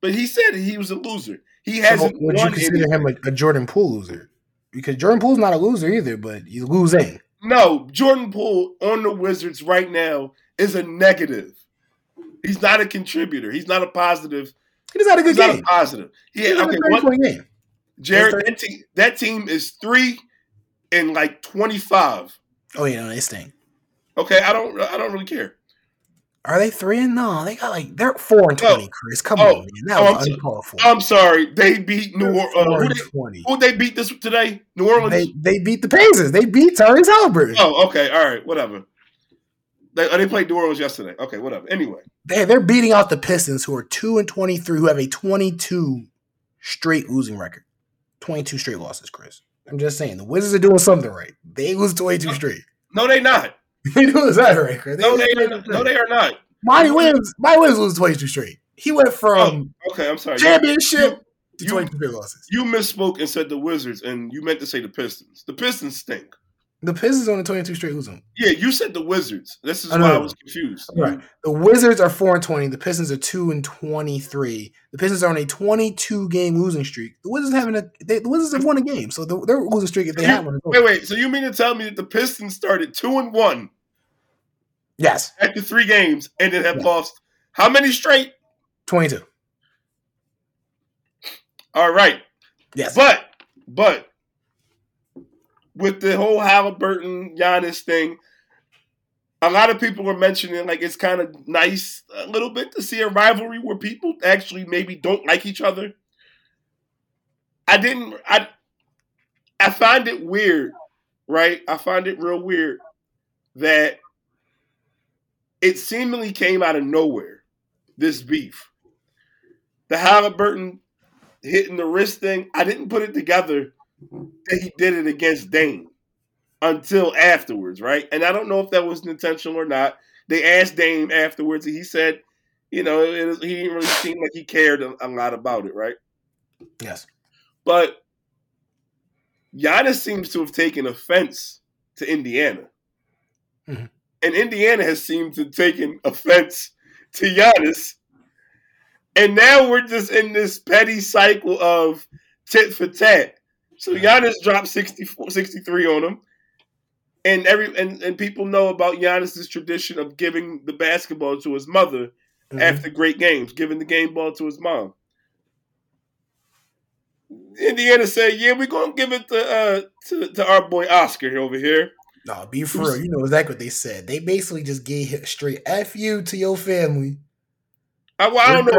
But he said he was a loser. He hasn't would you consider any- him a, a Jordan Poole loser? Because Jordan Poole's not a loser either, but he's losing. No, Jordan Poole on the Wizards right now is a negative. He's not a contributor. He's not a positive. He's not a good He's not a game. positive. He He had, had okay, a 30 what, point game. Jarod, that team, that team is three and like twenty five. Oh yeah, no, they stink. Okay, I don't, I don't really care. Are they three and no? They got like they're four and Oh. twenty. Chris, come Oh. on, man, that Oh, was I'm uncalled for. I'm sorry, they beat New Orleans. Uh, who, they, who they beat this today? New Orleans. They they beat the Pacers. They beat Tyrese Halliburton. oh, okay, all right, whatever. They, they played New Orleans yesterday. Okay, whatever. Anyway, They they're beating out the Pistons, who are two and twenty three, who have a twenty two straight losing record. Twenty two straight losses, Chris. I'm just saying the Wizards are doing something right. They lose twenty two straight. no, they not. they doing that right, Chris. No, they are not. No, they are not. Monty Williams, Monty Williams loses 22 straight. He went from oh, Okay, I'm sorry. championship to 22 straight losses. You misspoke and said the Wizards, and you meant to say the Pistons. The Pistons stink. The Pistons on the 22 straight losing. Yeah, you said the Wizards. This is I why I was confused. Right. The Wizards are 4 and 20. The Pistons are 2 and 23. The Pistons are on a 22 game losing streak. The Wizards having a they, the Wizards have won a game, so the, their losing streak if they have one. Wait, wait. So you mean to tell me that the Pistons started two and one Yes, after three games and then have lost how many straight? 22. All right, Yes. but but with the whole Halliburton Giannis thing, a lot of people were mentioning like it's kind of nice a little bit to see a rivalry where people actually maybe don't like each other. I didn't. I I find it weird, right? I find it real weird that it seemingly came out of nowhere. This beef, the Halliburton hitting the wrist thing. I didn't put it together he did it against Dame until afterwards, right? And I don't know if that was intentional or not. They asked Dame afterwards, and he said, you know, it, was- he didn't really seem like he cared a, a lot about it, right? Yes. But Giannis seems to have taken offense to Indiana. Mhm. And Indiana has seemed to have taken offense to Giannis. And now we're just in this petty cycle of tit for tat. So Giannis dropped 64, 63 on him. And every and, and people know about Giannis's tradition of giving the basketball to his mother Mhm. after great games, giving the game ball to his mom. Indiana said, "Yeah, we're gonna give it to uh, to, to our boy Oscar over here." No, be for real. You know exactly what they said. They basically just gave straight F you to your family. I, well, I don't know. If,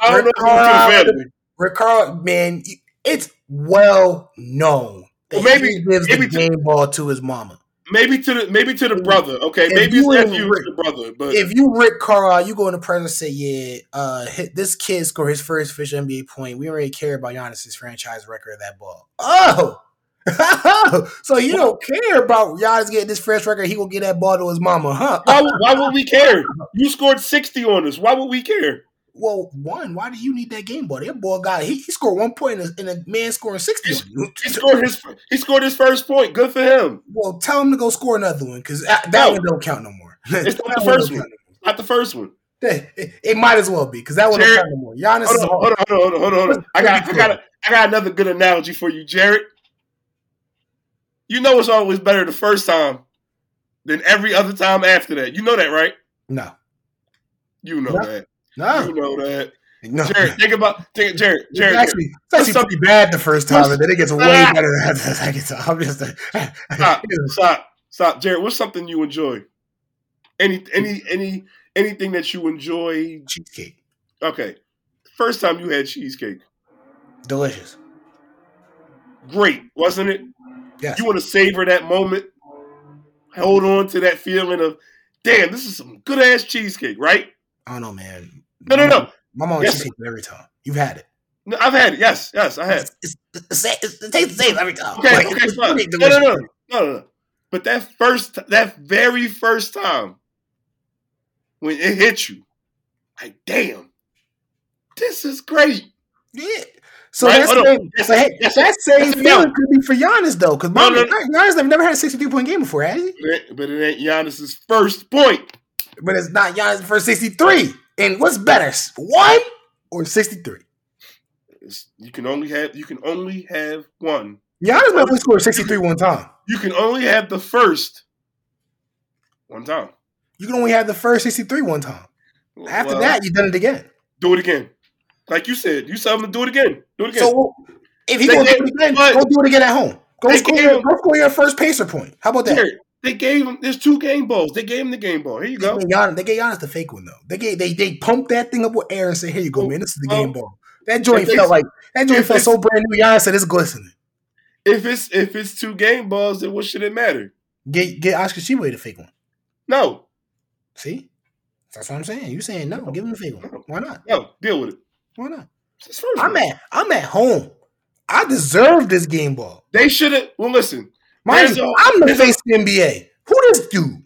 I don't know if it was to the family. Ricardo, man, it's well known that Well, maybe- he gives maybe the to- game ball to his mama. Maybe to the maybe to the brother. Okay, If maybe nephew Rick- to the brother, but If you Rick Carlisle, you go in the present and say, "Yeah, uh, hit, this kid scored his first official NBA point. We don't really care about Giannis's franchise record of that ball." Oh, so you don't care about Giannis getting this first record? He will get that ball to his mama, huh? why, would- why would we care? You scored sixty on us. Why would we care? Well, one, why do you need that game ball? That boy got he, he scored one point and a, and a man scoring sixty. you. He scored his he scored his first point. Good for him. Well, tell him to go score another one because that, No. one don't count no more. It's not the first one. Not the first one. It, it might as well be because that one don't count no more. Giannis Hold on, hold on, hold on, hold on, hold on. I got, I got, a, I got another good analogy for you, Jarod. You know it's always better the first time than every other time after that. You know that, right? no, You know No. that. No, You know that. no. Jarod, think about, think, Jarod, It's Jarod. actually, it's actually pretty bad the first time, and then it gets way Ah. better the second time. I'm just Stop, stop, stop, Jarod. What's something you enjoy? Any, any, any, anything that you enjoy? cheesecake, Okay, first time you had cheesecake, delicious. great, wasn't it? Yes, You want to savor that moment, hold on to that feeling of, damn, this is some good ass cheesecake, right? I don't know, man. No, no, no. My mom Yes. cheesecake every time. You've had it. No, I've had it. Yes, yes, I have. It's, it's, it's, it tastes the same every time. Okay, Like, okay, fine. No, no, no, no, no, no. But that first, that very first time, when it hit you, like, damn, this is great. Yeah. So Right? that's same, Yes, so hey, that same yes, feeling no. could be for Giannis though, because No, no, Giannis have never had a 63 point game before, has he? But it, ain't Giannis's first point. But it's not Giannis' first 63. And what's better, one or sixty three? You can only have you can only have one. Giannis only scored sixty three one time. You can only have the first one time. You can only have the first sixty three one time. After Well, that, you've done it again. do it again. Like you said, you said I'm gonna do it again. Do it again. So if he gonna do it again, go do it again at home. Go score, your, go score your first pacer point. How about that? Here, they gave him. There's two game balls. They gave him the game ball. Here you They go. gave Giannis, they gave Giannis the fake one though. They gave they they pumped that thing up with air and said, "Here you go, man. This is the game ball." That joint felt like that joint felt so brand new. Giannis said, "It's glistening." If it's if it's two game balls, then what should it matter? Get get Oscar Tshiebwe the fake one. No, See, that's what I'm saying. You saying no? Give him the fake one. Why not? no, deal with it. Why not? It's his first I'm at I'm at home. I deserve this game ball. They should have. Well, listen. Mind you, I'm the face of the NBA. Who this dude?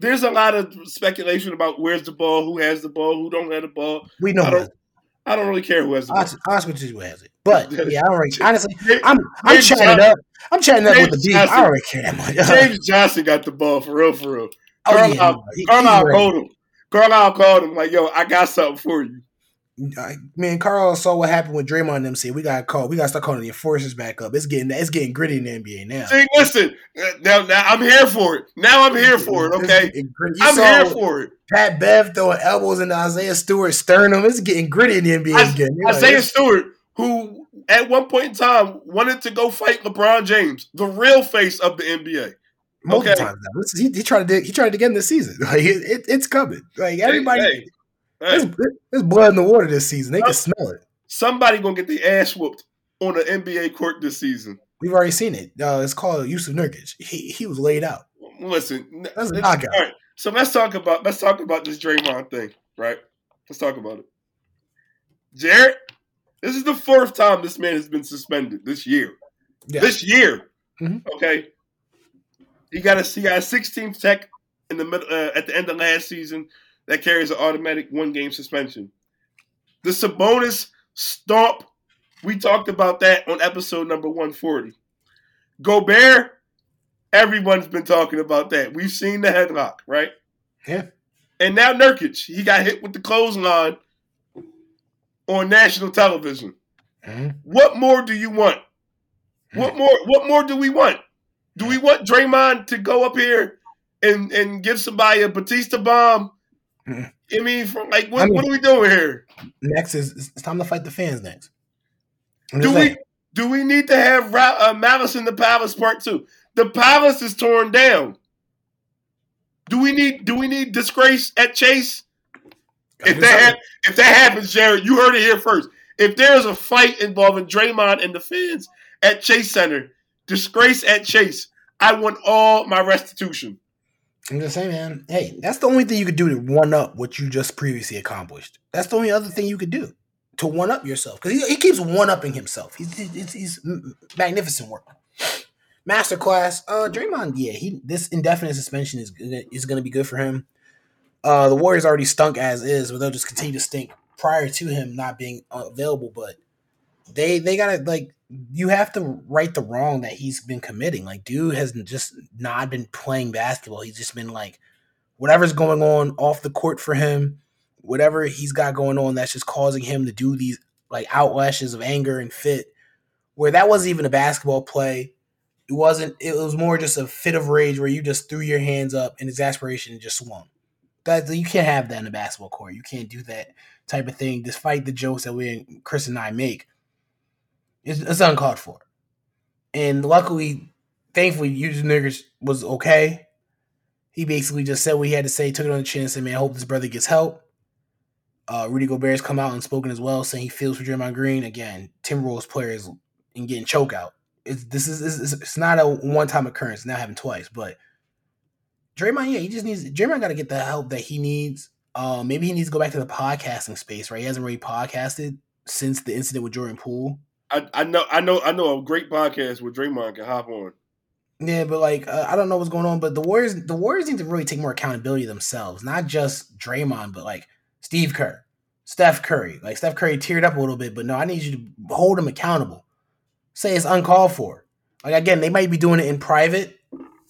There's a lot of speculation about where's the ball, who has the ball, who don't have the ball. We know I don't- I don't really care who has the ball. Oscar, Tshiebwe has it. But yeah, I don't really, honestly, I'm I'm James chatting Johnson- up. I'm chatting up with the James beef. I don't really care that much. James Johnson got the ball for real, for real. Oh, Carlisle, he- Carlisle called him. Carlisle called him like, "Yo, I got something for you." I- Man, Carl saw what happened with Draymond and them. Said we got called. We got to start calling the enforcers back up. It's getting it's getting gritty in the NBA now. See, listen. uh, Now, now I'm here for it. Now I'm here for it. Okay. You I'm here for it. Pat Bev throwing elbows into Isaiah Stewart, sternum. It's getting gritty in the NBA Is- again. You're like, Isaiah Stewart, who at one point in time wanted to go fight LeBron James, the real face of the NBA. multiple okay. times now. He, he tried to he tried to get in this season. Like it, it, it's coming. Like everybody, Hey, hey, hey, there's blood in the water this season. They can smell it. somebody gonna get the ass whooped on the NBA court this season. We've already seen it. Uh, it's called Jusuf Nurkic. He he was laid out. Listen, That's a knockout. all right. So let's talk about let's talk about this Draymond thing, right? Let's talk about it. Jarod, this is the fourth time this man has been suspended this year. Yeah. This year, Mhm. okay. He got a he got a 16th tech in the middle uh, at the end of last season that carries an automatic one game suspension. The Sabonis stomp. We talked about that on episode number 140. Gobert, everyone's been talking about that. We've seen the headlock, right? Yeah. And now Nurkic, he got hit with the clothesline on national television. Mhm. What more do you want? What more? What more do we want? Do we want Draymond to go up here and and give somebody a Batista bomb? I mean, from like, what, I mean- what are we doing here? Next is it's time to fight the fans. Next. I'm Do we saying. do we need to have uh, Malice in the Palace Part Two? The palace is torn down. Do we need do we need disgrace at Chase? If that hap- if that happens, Jarod, you heard it here first. If there's a fight involving Draymond and the fans at Chase Center, disgrace at Chase, I want all my restitution. I'm just saying, man. Hey, that's the only thing you could do to one up what you just previously accomplished. That's the only other thing you could do to one up yourself because he, he keeps one upping himself. He's he's, he's magnificent work. Masterclass. Uh, Draymond. Yeah, he this indefinite suspension is is going to be good for him. Uh, the Warriors already stunk as is, but they'll just continue to stink prior to him not being available. But they they gotta like you have to right the wrong that he's been committing. Like, dude has just not been playing basketball. He's just been like, whatever's going on off the court for him, whatever he's got going on, that's just causing him to do these like outlashes of anger and fit. Where that wasn't even a basketball play. It wasn't. It was more just a fit of rage where you just threw your hands up in exasperation and just swung. That you can't have that in a basketball court. You can't do that type of thing. Despite the jokes that we, Chris and I make, it's, it's uncalled for. And luckily, thankfully, Jusuf Nurkic was okay. He basically just said what he had to say, took it on the chin, and said, "Man, I hope this brother gets help." Uh, Rudy Gobert's come out and spoken as well, saying he feels for Draymond Green. Again, Timberwolves players and getting choke out. It's, this is it's, it's not a one time occurrence. Not happened twice, but Draymond, yeah, he just needs Draymond got to get the help that he needs. Uh, maybe he needs to go back to the podcasting space, right? He hasn't really podcasted since the incident with Jordan Poole. I, I know I know I know a great podcast where Draymond can hop on. Yeah, but like uh, I don't know what's going on. But the Warriors, the Warriors need to really take more accountability themselves, not just Draymond, but like Steve Kerr, Steph Curry. Like Steph Curry teared up a little bit, but no, I need you to hold him accountable. Say it's uncalled for. Like again, they might be doing it in private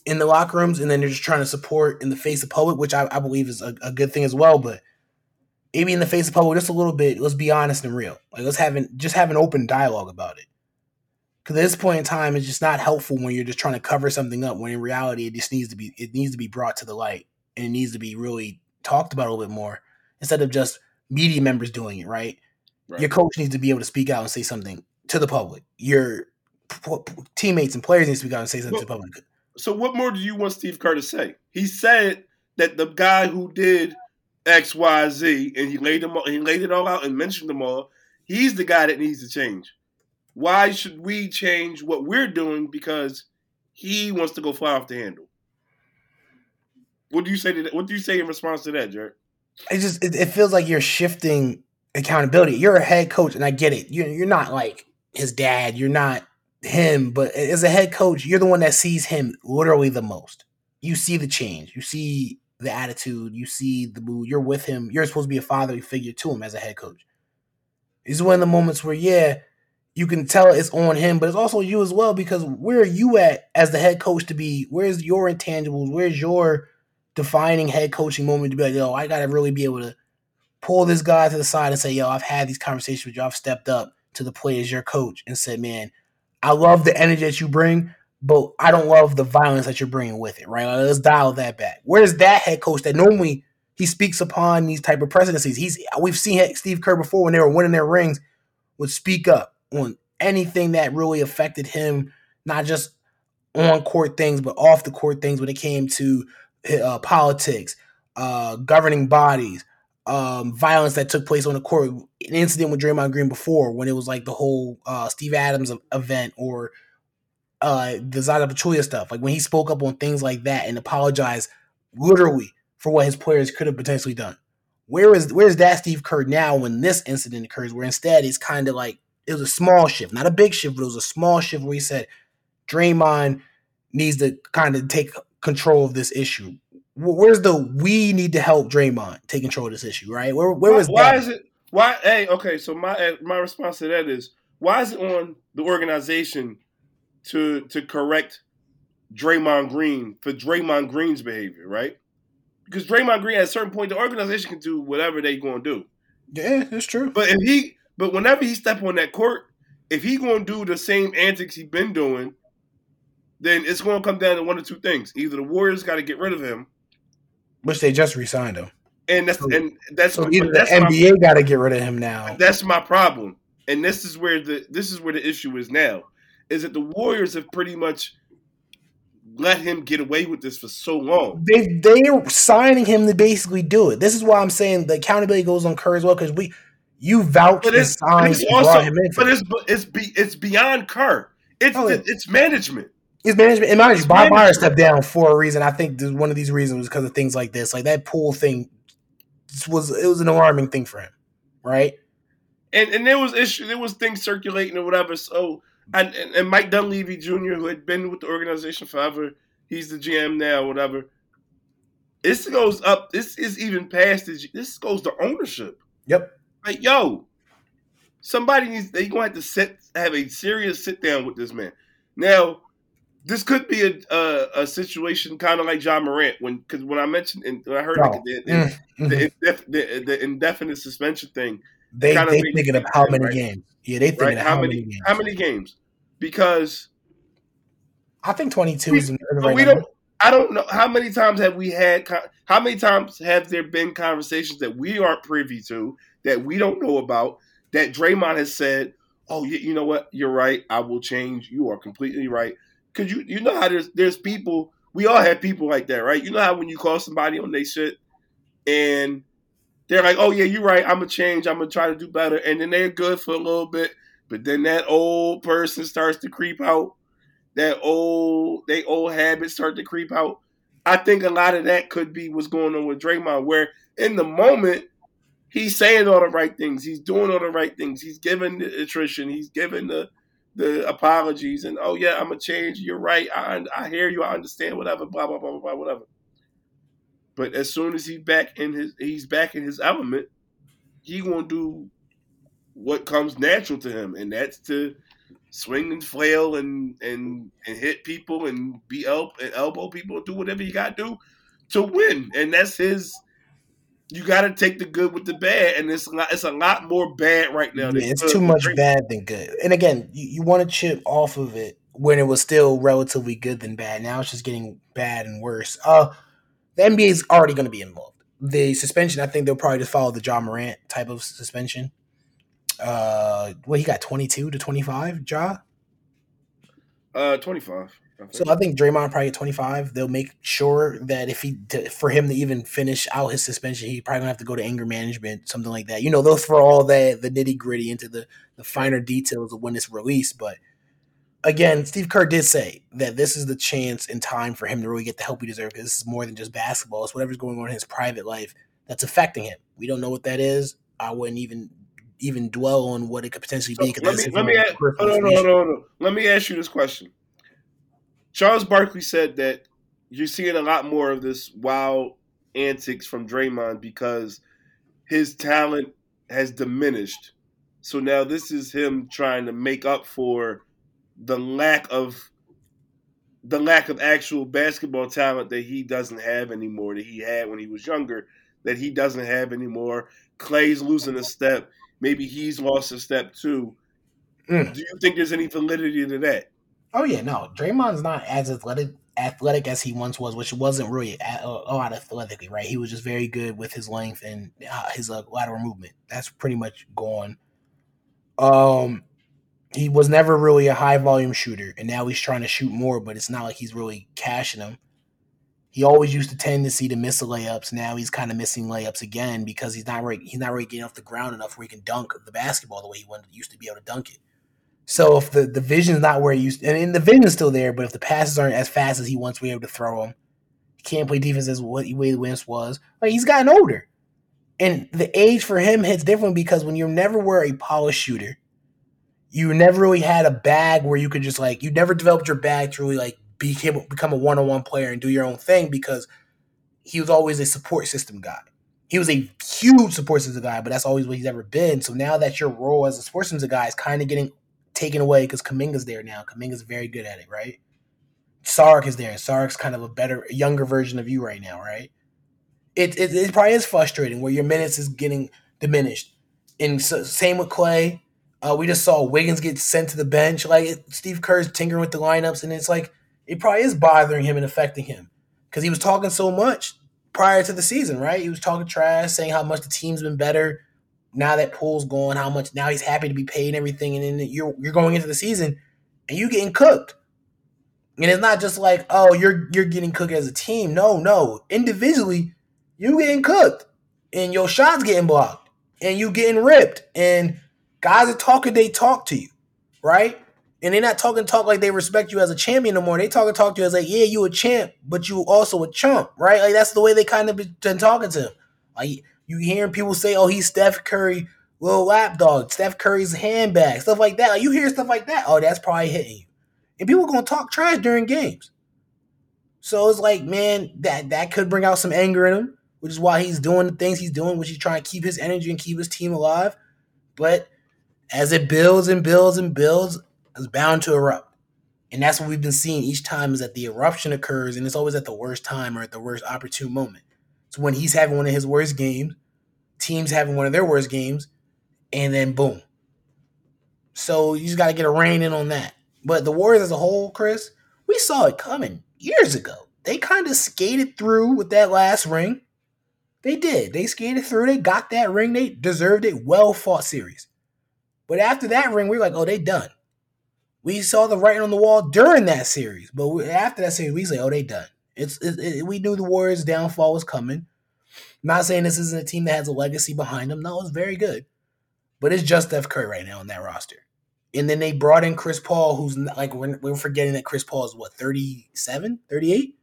in the locker rooms, and then they're just trying to support in the face of public, which I, I believe is a, a good thing as well. But maybe in the face of public just a little bit. Let's be honest and real. Like let's have an, just have an open dialogue about it. Because at this point in time, it's just not helpful when you're just trying to cover something up. When in reality, it just needs to be it needs to be brought to the light and it needs to be really talked about a little bit more instead of just media members doing it. Right? right. Your coach needs to be able to speak out and say something to the public. Your teammates and players need to speak out and say something well, to the public. So, what more do you want Steve Kerr to say? He said that the guy who did X, Y, Z, and he laid them all, he laid it all out and mentioned them all. He's the guy that needs to change. Why should we change what we're doing because he wants to go fly off the handle? What do you say to that? What do you say in response to that, Jared? It just it, it feels like you're shifting accountability. You're a head coach, and I get it. You're you're not like his dad. You're not him, but as a head coach, you're the one that sees him literally the most. You see the change. You see the attitude. You see the mood. You're with him. You're supposed to be a fatherly figure to him as a head coach. It's one of the moments where, yeah, you can tell it's on him, but it's also you as well because where are you at as the head coach to be? Where's your intangibles? Where's your defining head coaching moment to be like, yo, I got to really be able to pull this guy to the side and say, yo, I've had these conversations with you. I've stepped up to the plate as your coach and said, man, I love the energy that you bring, but I don't love the violence that you're bringing with it, right? Like, let's dial that back. Where's that head coach that normally he speaks upon these type of presidencies? He's we've seen Steve Kerr before when they were winning their rings would speak up on anything that really affected him, not just on court things, but off the court things when it came to uh, politics, uh, governing bodies, um, violence that took place on the court. An incident with Draymond Green before when it was like the whole uh, Steven Adams event or uh, the Zaza Pachulia stuff. Like when he spoke up on things like that and apologized literally for what his players could have potentially done. Where is where is that Steve Kerr now when this incident occurs? Where instead it's kind of like it was a small shift, not a big shift, but it was a small shift where he said Draymond needs to kind of take control of this issue. Where's the we need to help Draymond take control of this issue? Right? Where where was why, that? is it why? Hey, okay. So my my response to that is why is it on the organization to to correct Draymond Green for Draymond Green's behavior, right? Because Draymond Green at a certain point, the organization can do whatever they're gonna do. Yeah, that's true. But if he, but whenever he step on that court, if he gonna do the same antics he been doing, then it's gonna come down to one or two things: either the Warriors got to get rid of him, which they just re-signed him, and that's so, and that's so either the NBA got to get rid of him now. That's my problem, and this is where the this is where the issue is now is that the Warriors have pretty much let him get away with this for so long. They they're signing him to basically do it. This is why I'm saying the accountability goes on Kerr as well because we you vouch but it's, and it's also, but it's it's be, it's beyond Kerr. It's oh, it's management. It's management. And mind you, Bob Myers stepped down for a reason. I think one of these reasons was because of things like this. Like that Poole thing was it was an alarming thing for him, right? And and there was issue, there was things circulating or whatever. So and, and, and Mike Dunleavy Jr., who had been with the organization forever, he's the GM now, whatever. This goes up. This is even past this. This goes to ownership. Yep. Like, yo, somebody needs. They gonna have to sit, have a serious sit down with this man. Now, this could be a a, a situation kind of like Ja Morant when because when I mentioned and when I heard oh. the, the, mm-hmm. the, the, the, indefinite suspension thing, they they thinking of how many right? games. Yeah, they thinking right? how, how, many, games. How many games? Because I think twenty two is. Right we don't. I don't know how many times have we had. How many times have there been conversations that we aren't privy to that we don't know about that Draymond has said, "Oh, you, you know what? You're right. I will change. You are completely right." Because you you know how there's there's people. We all have people like that, right? You know how when you call somebody on they shit and they're like, "Oh yeah, you're right. I'm gonna change. I'm gonna try to do better," and then they're good for a little bit, but then that old person starts to creep out. That old, they old habits start to creep out. I think a lot of that could be what's going on with Draymond, where in the moment he's saying all the right things, he's doing all the right things, he's giving the attrition, he's giving the the apologies, and oh yeah, I'm gonna change. You're right. I I hear you. I understand. Whatever. Blah blah blah blah blah whatever. But as soon as he's back in his he's back in his element, he gonna do what comes natural to him, and that's to swing and flail and and and hit people and be el- and elbow people and do whatever you gotta do to win. And that's his you got to take the good with the bad, and it's a lot, it's a lot more bad right now. Yeah, it's too much bad than good. And again, you, you want to chip off of it when it was still relatively good than bad. Now it's just getting bad and worse. Uh, the NBA is already going to be involved. The suspension, I think they'll probably just follow the Ja Morant type of suspension. Uh, well, he got twenty two to twenty five. Ja. Uh, twenty five. So I think Draymond probably at 25. They'll make sure that if he to, for him to even finish out his suspension, he probably gonna have to go to anger management, something like that. You know, they'll throw all that the nitty gritty into the the finer details of when it's released. But again, Steve Kerr did say that this is the chance and time for him to really get the help he deserves because this is more than just basketball. It's whatever's going on in his private life that's affecting him. We don't know what that is. I wouldn't even even dwell on what it could potentially so be. Let me, let, me ask, let me ask you this question Charles Barkley said that you're seeing a lot more of this wild antics from Draymond because his talent has diminished. So now this is him trying to make up for the lack of the lack of actual basketball talent that he doesn't have anymore that he had when he was younger that he doesn't have anymore. Clay's losing a step. Maybe he's lost a step too. Mm. Do you think there's any validity to that? Oh yeah, no. Draymond's not as athletic athletic as he once was, which wasn't really a, lot athletically, right? He was just very good with his length and uh, his uh, lateral movement. That's pretty much gone. Um, he was never really a high volume shooter, and now he's trying to shoot more, but it's not like he's really cashing them. He always used to tendency to miss the layups. Now he's kind of missing layups again because he's not right. He's not really getting off the ground enough where he can dunk the basketball the way he used to be able to dunk it. So if the, the vision's not where he used, and, and the vision's still there, but if the passes aren't as fast as he wants to be able to throw them, he can't play defense as what way Wentz was. Like he's gotten older, and the age for him hits different because when you never were a polished shooter, you never really had a bag where you could just like you never developed your bag to really like became become a one on one player and do your own thing because he was always a support system guy. He was a huge support system guy, but that's always what he's ever been. So now that your role as a support system guy is kind of getting taken away because Kuminga's there now. Kuminga's very good at it, right? Sark is there. Sark's kind of a better, younger version of you right now, right? It, it, it probably is frustrating where your minutes is getting diminished. And so, same with Klay. Uh, we just saw Wiggins get sent to the bench. Like Steve Kerr's tinkering with the lineups, and it's like it probably is bothering him and affecting him because he was talking so much prior to the season, right? He was talking trash, saying how much the team's been better now that Poole's gone, how much now he's happy to be paid and everything, and then you're you're going into the season and you're getting cooked. And it's not just like, oh, you're you're getting cooked as a team. No, no. Individually, you're getting cooked. And your shots getting blocked. And you getting ripped. And guys are talking, they talk to you. Right? And they're not talking talk like they respect you as a champion no more. They talking talk to you as like, yeah, you a champ, but you also a chump, right? Like that's the way they kind of been talking to him. Like you hearing people say, "Oh, he's Steph Curry, little lapdog, Steph Curry's handbag, stuff like that." Like you hear stuff like that. Oh, that's probably hitting you, and people gonna talk trash during games. So it's like, man, that that could bring out some anger in him, which is why he's doing the things he's doing, which he's trying to keep his energy and keep his team alive. But as it builds and builds and builds, it's bound to erupt. And that's what we've been seeing each time is that the eruption occurs, and it's always at the worst time or at the worst opportune moment. So when he's having one of his worst games, teams having one of their worst games, and then boom. So you just got to get a rein in on that. But the Warriors as a whole, Chris, we saw it coming years ago. They kind of skated through with that last ring. They did. They skated through. They got that ring. They deserved it. Well fought series. But after that ring, we are like, oh, they done. We saw the writing on the wall during that series. But after that series, we say, oh, they done. It's it, it, we knew the Warriors' downfall was coming. I'm not saying this isn't a team that has a legacy behind them. No, it's very good, but it's just Steph Curry right now on that roster. And then they brought in Chris Paul, who's like we're, we're forgetting that Chris Paul is what 37, 38?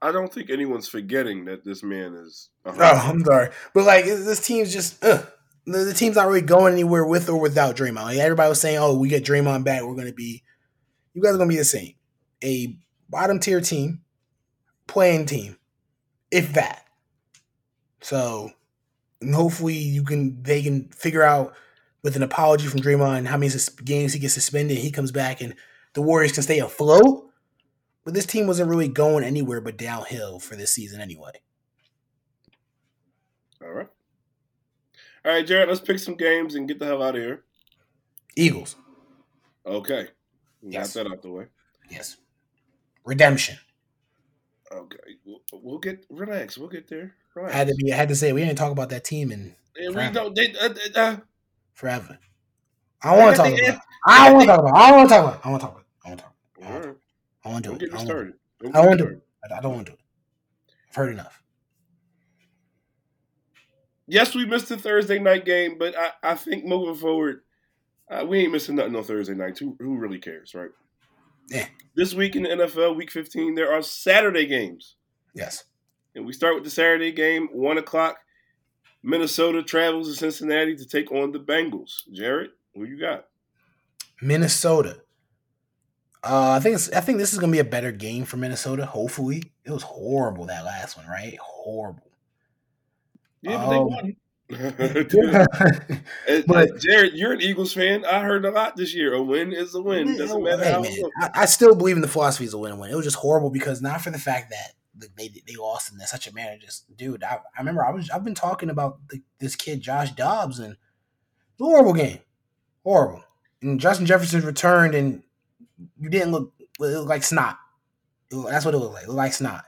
I don't think anyone's forgetting that this man is. Oh, I'm sorry, but like this team's just ugh. The, the team's not really going anywhere with or without Draymond. Like everybody was saying, "Oh, we get Draymond back, we're going to be, you guys are going to be the same, a bottom tier team playing team, if that. So hopefully you can they can figure out with an apology from Draymond how many games he gets suspended. He comes back and the Warriors can stay afloat. But this team wasn't really going anywhere but downhill for this season anyway. All right. All right, Jarod, let's pick some games and get the hell out of here. Eagles. Okay. Yes. Got that out the way. Yes. Redemption. Okay. We'll, we'll get relax. We'll get there. I had to be. I had to say we didn't talk about that team in And we Forever. don't. They, uh, uh, forever. I want to talk about. it. I want to talk about. it. I want to talk about. it. I want to talk about. it. I want to talk. I want to Don't it. I wanna- Don't I get won't me do it. I I don't want to do it. I've heard enough. Yes, we missed the Thursday night game, but I, I think moving forward, uh, we ain't missing nothing on Thursday night. Who, who really cares, right? Yeah. This week in the NFL, Week 15, there are Saturday games, Yes. and we start with the Saturday game, one o'clock. Minnesota travels to Cincinnati to take on the Bengals. Jarod, who you got? Minnesota. Uh, I think it's, I think this is gonna be a better game for Minnesota. Hopefully, it was horrible that last one, right? Horrible. Yeah, but they Um, won. Yeah. But- Jarod, you're an Eagles fan. I heard a lot this year. A win is a win. Doesn't matter Hey, how. man. I, I still believe in the philosophy is a win-win. It was just horrible because not for the fact that the- they they lost in such a manner. Just dude, I, I remember I was I've been talking about the, this kid Josh Dobbs and horrible game, horrible. And Justin Jefferson returned and you didn't look it looked like snot. It looked- that's what it looked like. It looked like snot.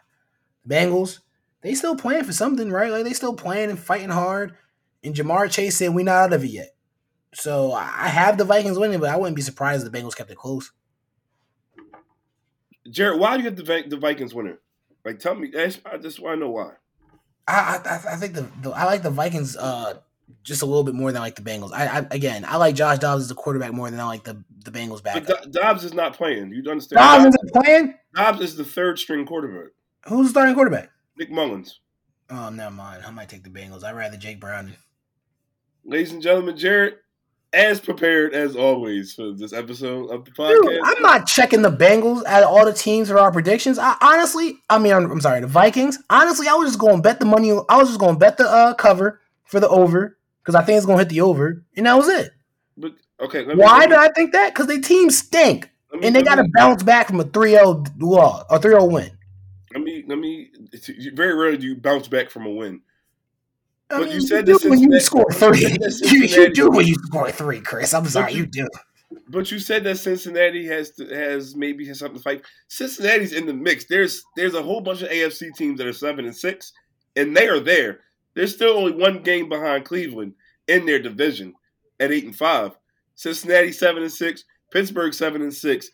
Bengals, they still playing for something, right? Like they still playing and fighting hard. And Ja'Marr Chase said we're not out of it yet. So I have the Vikings winning, but I wouldn't be surprised if the Bengals kept it close. Jarod, why do you get the the Vikings winning? Like, tell me. that's- I just want to know why. I I, I think the, the I like the Vikings uh just a little bit more than I like the Bengals. I, I again I like Josh Dobbs as a quarterback more than I like the the Bengals back. Do- Dobbs is not playing. You understand? Dobbs Dobbs, isn't playing. Dobbs is the third string quarterback. Who's the starting quarterback? Nick Mullens. Oh, never mind. I might take the Bengals. I'd rather Jake Brown. Ladies and gentlemen, Jarod, as prepared as always for this episode of the Dude, podcast. I'm not checking the Bengals at all the teams for our predictions. I honestly, I mean, I'm, I'm sorry, the Vikings. Honestly, I was just going to bet the money. I was just going to bet the uh, cover for the over because I think it's going to hit the over, and that was it. but okay, let me, Why me, I think that? Because they team stink, me- and they got to bounce back from a 3-0 law, a 3-0 win. Let me let me. it's- Very rarely do you bounce back from a win. I But mean, you said do that when you score three. you You, you do when you score three, Chris. I'm sorry, you- you do. But you said that Cincinnati has to, has maybe has something to fight. Cincinnati's in the mix. There's there's a whole bunch of AFC teams that are seven and six, and they are there. There's still only one game behind Cleveland in their division at eight and five. Cincinnati seven and six, Pittsburgh seven and six,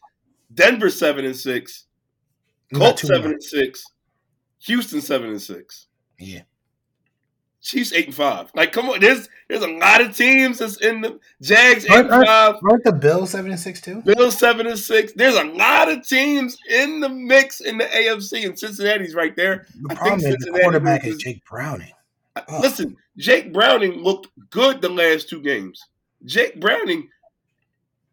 Denver seven and six, You Colts seven and six, Houston seven and six. Yeah. Chiefs eight and five. Like, come on, there's there's a lot of teams that's in the Jags eight and Aren't- five. Weren't the Bills seven and six too? Bills seven and six. There's a lot of teams in the mix in the AFC, and Cincinnati's right there. The I problem is the quarterback is Jake Browning. Oh. Listen, Jake Browning looked good the last two games. Jake Browning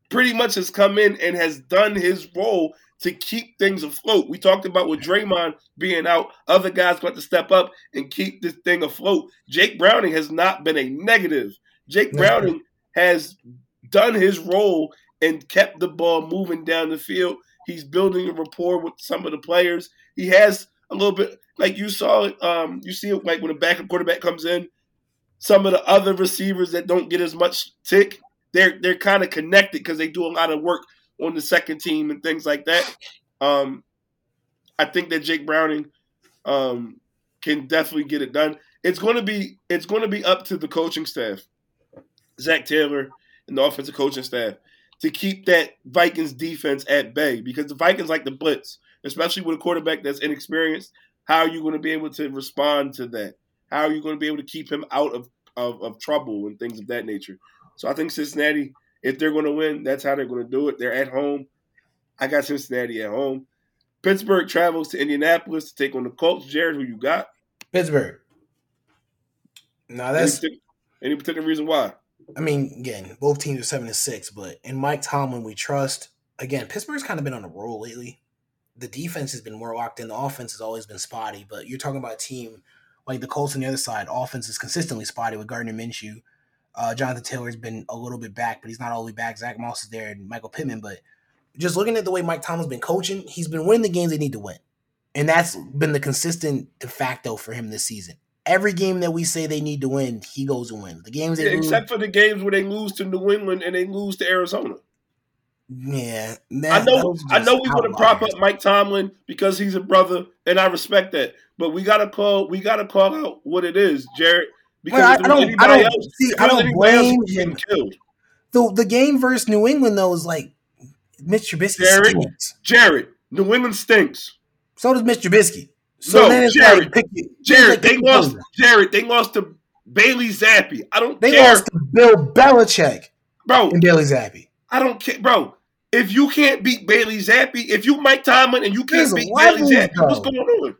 pretty much has come in and has done his role to keep things afloat. We talked about with Draymond being out, other guys got to step up and keep this thing afloat. Jake Browning has not been a negative. Jake No. Browning has done his role and kept the ball moving down the field. He's building a rapport with some of the players. He has a little bit like you saw it. Um, you see it like when a backup quarterback comes in. Some of the other receivers that don't get as much tick, they're they're kind of connected because they do a lot of work on the second team and things like that. Um, I think that Jake Browning um, can definitely get it done. It's going to be it's going to be up to the coaching staff, Zac Taylor and the offensive coaching staff, to keep that Vikings defense at bay because the Vikings like the blitz, especially with a quarterback that's inexperienced. How are you going to be able to respond to that? How are you going to be able to keep him out of, of, of trouble and things of that nature? So I think Cincinnati, if they're going to win, that's how they're going to do it. They're at home. I got Cincinnati at home. Pittsburgh travels to Indianapolis to take on the Colts. Jarod, who you got? Pittsburgh. Now that's any, any particular reason why? I mean, again, both teams are seven and six, but in Mike Tomlin we trust. Again, Pittsburgh's kind of been on a roll lately. The defense has been more locked in. The offense has always been spotty, but you're talking about a team like the Colts on the other side. Offense is consistently spotty with Gardner Minshew. Uh, Jonathan Taylor's been a little bit back, but he's not all the way back. Zack Moss is there and Michael Pittman. But just looking at the way Mike Tomlin's been coaching, he's been winning the games they need to win. And that's been the consistent de facto for him this season. every game that we say they need to win, he goes and wins. The games they Yeah, lose, except for the games where they lose to New England and they lose to Arizona. yeah. I know, I know, we want to prop up Mike Tomlin because he's a brother, and I respect that. But we gotta call, we gotta call out what it is, Jarod. Because I- I don't- I don't- else, see, I don't blame him. killed. The the game versus New England though is like Mitch Trubisky Jarod? stinks. Jarod, New England stinks. So does Mitch Trubisky. So No, then it's Jarod. like pick Jarod, like, they lost. Jarod, they lost to Bailey Zappe. I don't They care, lost to Bill Belichick bro. and Bailey Zappe. I don't care, bro. If you can't beat Bailey Zappe, if you Mike Tomlin and you can't There's beat Bailey Zappe, what's going on?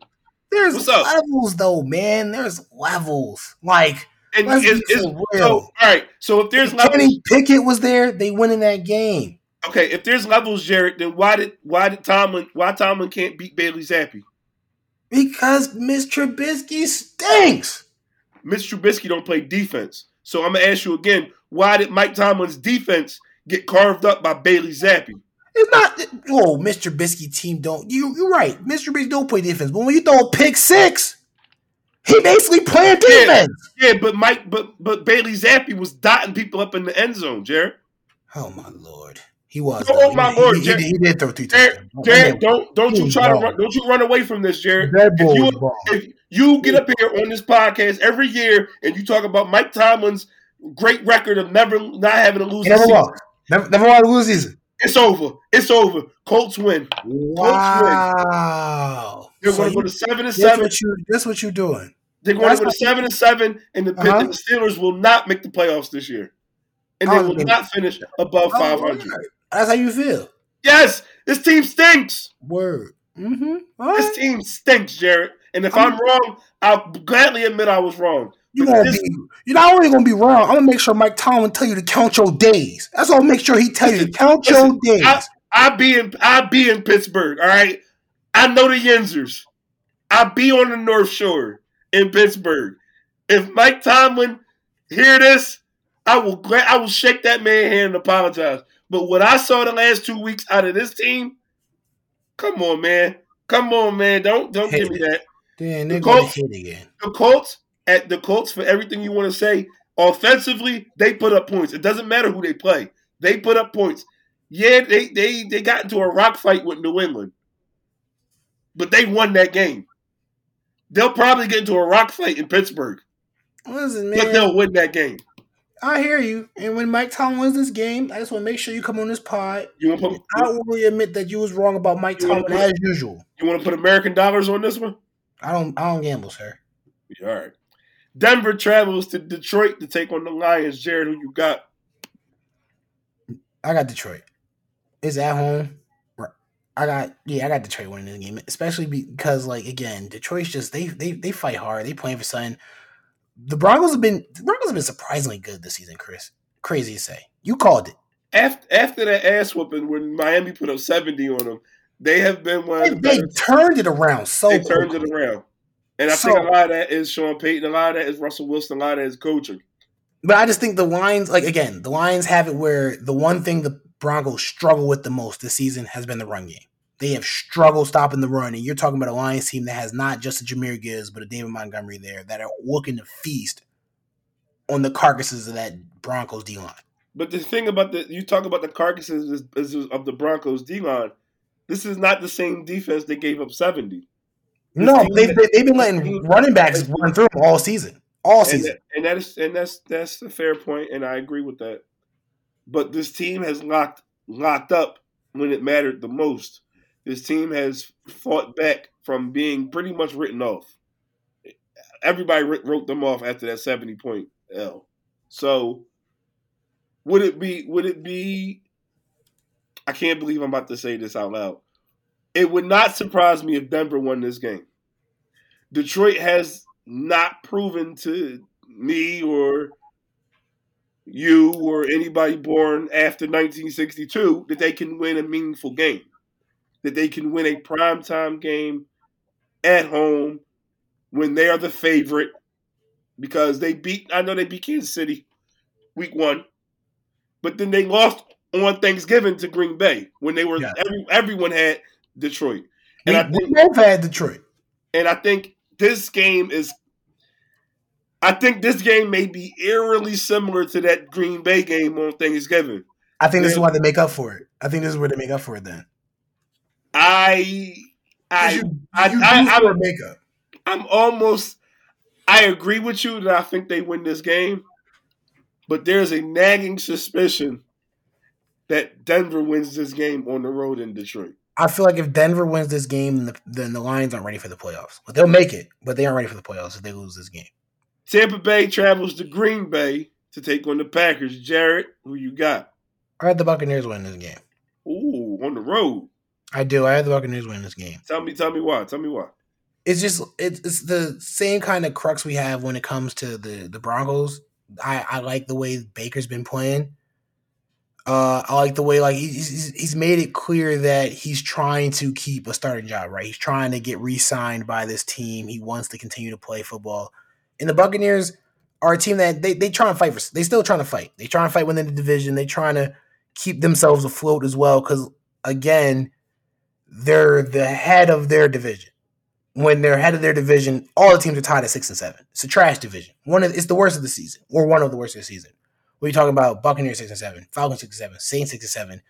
There's What's up? levels though, man. There's levels. Like And Let's it's, be it's, for so real. all right. So if there's if levels, Kenny Pickett was there, they win in that game. okay, if there's levels, Jarod, then why did why did Tomlin why Tomlin can't beat Bailey Zappe? Because Mitch Trubisky stinks. Mitch Trubisky don't play defense. So I'm gonna ask you again, why did Mike Tomlin's defense get carved up by Bailey Zappe? It's not oh, Mr. Trubisky team don't you you're right. Mr. Trubisky don't play defense. But when you throw a pick six, he basically playing Yeah. defense. Yeah, but Mike, but but Bailey Zappe was dotting people up in the end zone, Jarod. Oh my lord. He was. Oh, though. my he, Lord, he, he, Jarod- he did throw three Jarod, touchdowns. Oh, Jarod, don't don't you He try to run, don't you run away from this, Jarod. That boy If you, ball. if you get up here on this podcast every year and you talk about Mike Tomlin's great record of never not having to lose He a never season, lost. Never, never won a lose season. It's over. It's over. Colts win. Wow. They're So going to go to seven and that's seven. what you that's what you're doing. They're going That's to go to seven and seven, and the, Uh-huh. the Steelers will not make the playoffs this year, and they Oh, will not finish above Oh, five hundred. That's how you feel. Yes, this team stinks. Word. Mm-hmm. This team stinks, Jarod. And if I'm- I'm wrong, I'll gladly admit I was wrong. You gonna this- be you're not only gonna be wrong, I'm gonna make sure Mike Tomlin tell you to count your days. That's all. Make sure he tell you to count listen, your days. I, I be in I be in Pittsburgh, all right? I know the Yinzers. I be on the North Shore in Pittsburgh. If Mike Tomlin hear this, I will I will shake that man hand and apologize. But what I saw the last two weeks out of this team, come on, man. Come on, man. Don't don't give me that. Then the Colts- the Colts at the Colts for everything you want to say. Offensively, they put up points. It doesn't matter who they play. They put up points. Yeah, they they they got into a rock fight with New England, but they won that game. They'll probably get into a rock fight in Pittsburgh, Listen, but man, they'll win that game. I hear you. And when Mike Tomlin wins this game, I just want to make sure you come on this pod. You want to put I will admit that you was wrong about Mike Tomlin put- as usual. you want to put American dollars on this one? I don't I don't gamble, sir. All right. Denver travels to Detroit to take on the Lions. Jarod, who you got? I got Detroit. It's at home. I got yeah, I got Detroit winning this game, especially because like again, Detroit's just they they they fight hard. They playing for something. The Broncos have been the Broncos have been surprisingly good this season, Chris. Crazy to say. You called it. After after that ass whooping when Miami put up seventy on them, they have been one They, of the they turned it around so they turned it around. And I So- think a lot of that is Sean Payton, a lot of that is Russell Wilson, a lot of that is coaching. But I just think the Lions, like again, the Lions have it where the one thing the Broncos struggle with the most this season has been the run game. They have struggled stopping the run, and you're talking about a Lions team that has not just a Jahmyr Gibbs, but a David Montgomery there that are looking to feast on the carcasses of that Broncos D line. But the thing about the you talk about the carcasses is, is of the Broncos D line. This is not the same defense that gave up seventy. This No, they've been, they've been letting running backs run through them all season, all And season. that, and that is and that's that's a fair point, and I agree with that. But this team has locked locked up when it mattered the most. This team has fought back from being pretty much written off. Everybody wrote them off after that seventy point L. So would it be? Would it be? I can't believe I'm about to say this out loud. It would not surprise me if Denver won this game. Detroit has not proven to me or you or anybody born after 1962 that they can win a meaningful game, that they can win a primetime game at home when they are the favorite because they beat, I know they beat Kansas City week one, but then they lost on Thanksgiving to Green Bay when they were, Yeah. every, everyone had Detroit. We, And I we both had Detroit. and I think this game is I think this game may be eerily similar to that Green Bay game on Thanksgiving. I think this is why they make up for it. I think this is where they make up for it. Then I, I, you, I- you I- for a makeup. I'm almost. I agree with you that I think they win this game, but there's a nagging suspicion that Denver wins this game on the road in Detroit. I feel like if Denver wins this game, then the, then the Lions aren't ready for the playoffs. But they'll make it, but they aren't ready for the playoffs if they lose this game. Tampa Bay travels to Green Bay to take on the Packers. Jarod, who you got? I had the Buccaneers win this game. Ooh, on the road. I do. I had the Buccaneers win this game. Tell me, tell me why. Tell me why. It's just it's, it's the same kind of crux we have when it comes to the the Broncos. I I like the way Baker's been playing. Uh, I like the way like he's he's- made it clear that he's trying to keep a starting job. Right, he's trying to get re-signed by this team. He wants to continue to play football. And the Buccaneers are a team that they they try and fight for. They still trying to fight. They trying to fight within the division. They trying to keep themselves afloat as well. Because again, they're the head of their division. When they're head of their division, all the teams are tied at six and seven. It's a trash division. One of it's the worst of the season, or one of the worst of the season. You talking about? Buccaneers six and seven, Falcons six and seven, Saints six and seven,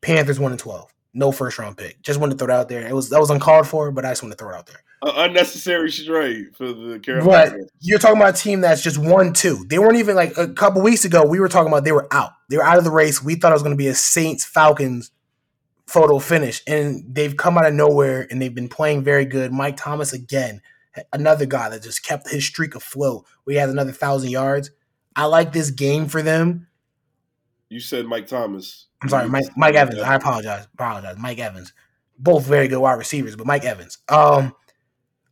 Panthers one and twelve. No first round pick. Just wanted to throw it out there. It was that was uncalled for, but I just want to throw it out there. An unnecessary trade for the Carolina. But you're talking about a team that's just one two. They weren't even like a couple weeks ago. We were talking about they were out. They were out of the race. We thought it was going to be a Saints Falcons photo finish, and they've come out of nowhere and they've been playing very good. Mike Thomas again, another guy that just kept his streak afloat. We had another thousand yards. I like this game for them. You said Mike Thomas. I'm sorry, Mike, Mike Evans. I apologize. Apologize. Mike Evans. Both very good wide receivers, but Mike Evans. Um,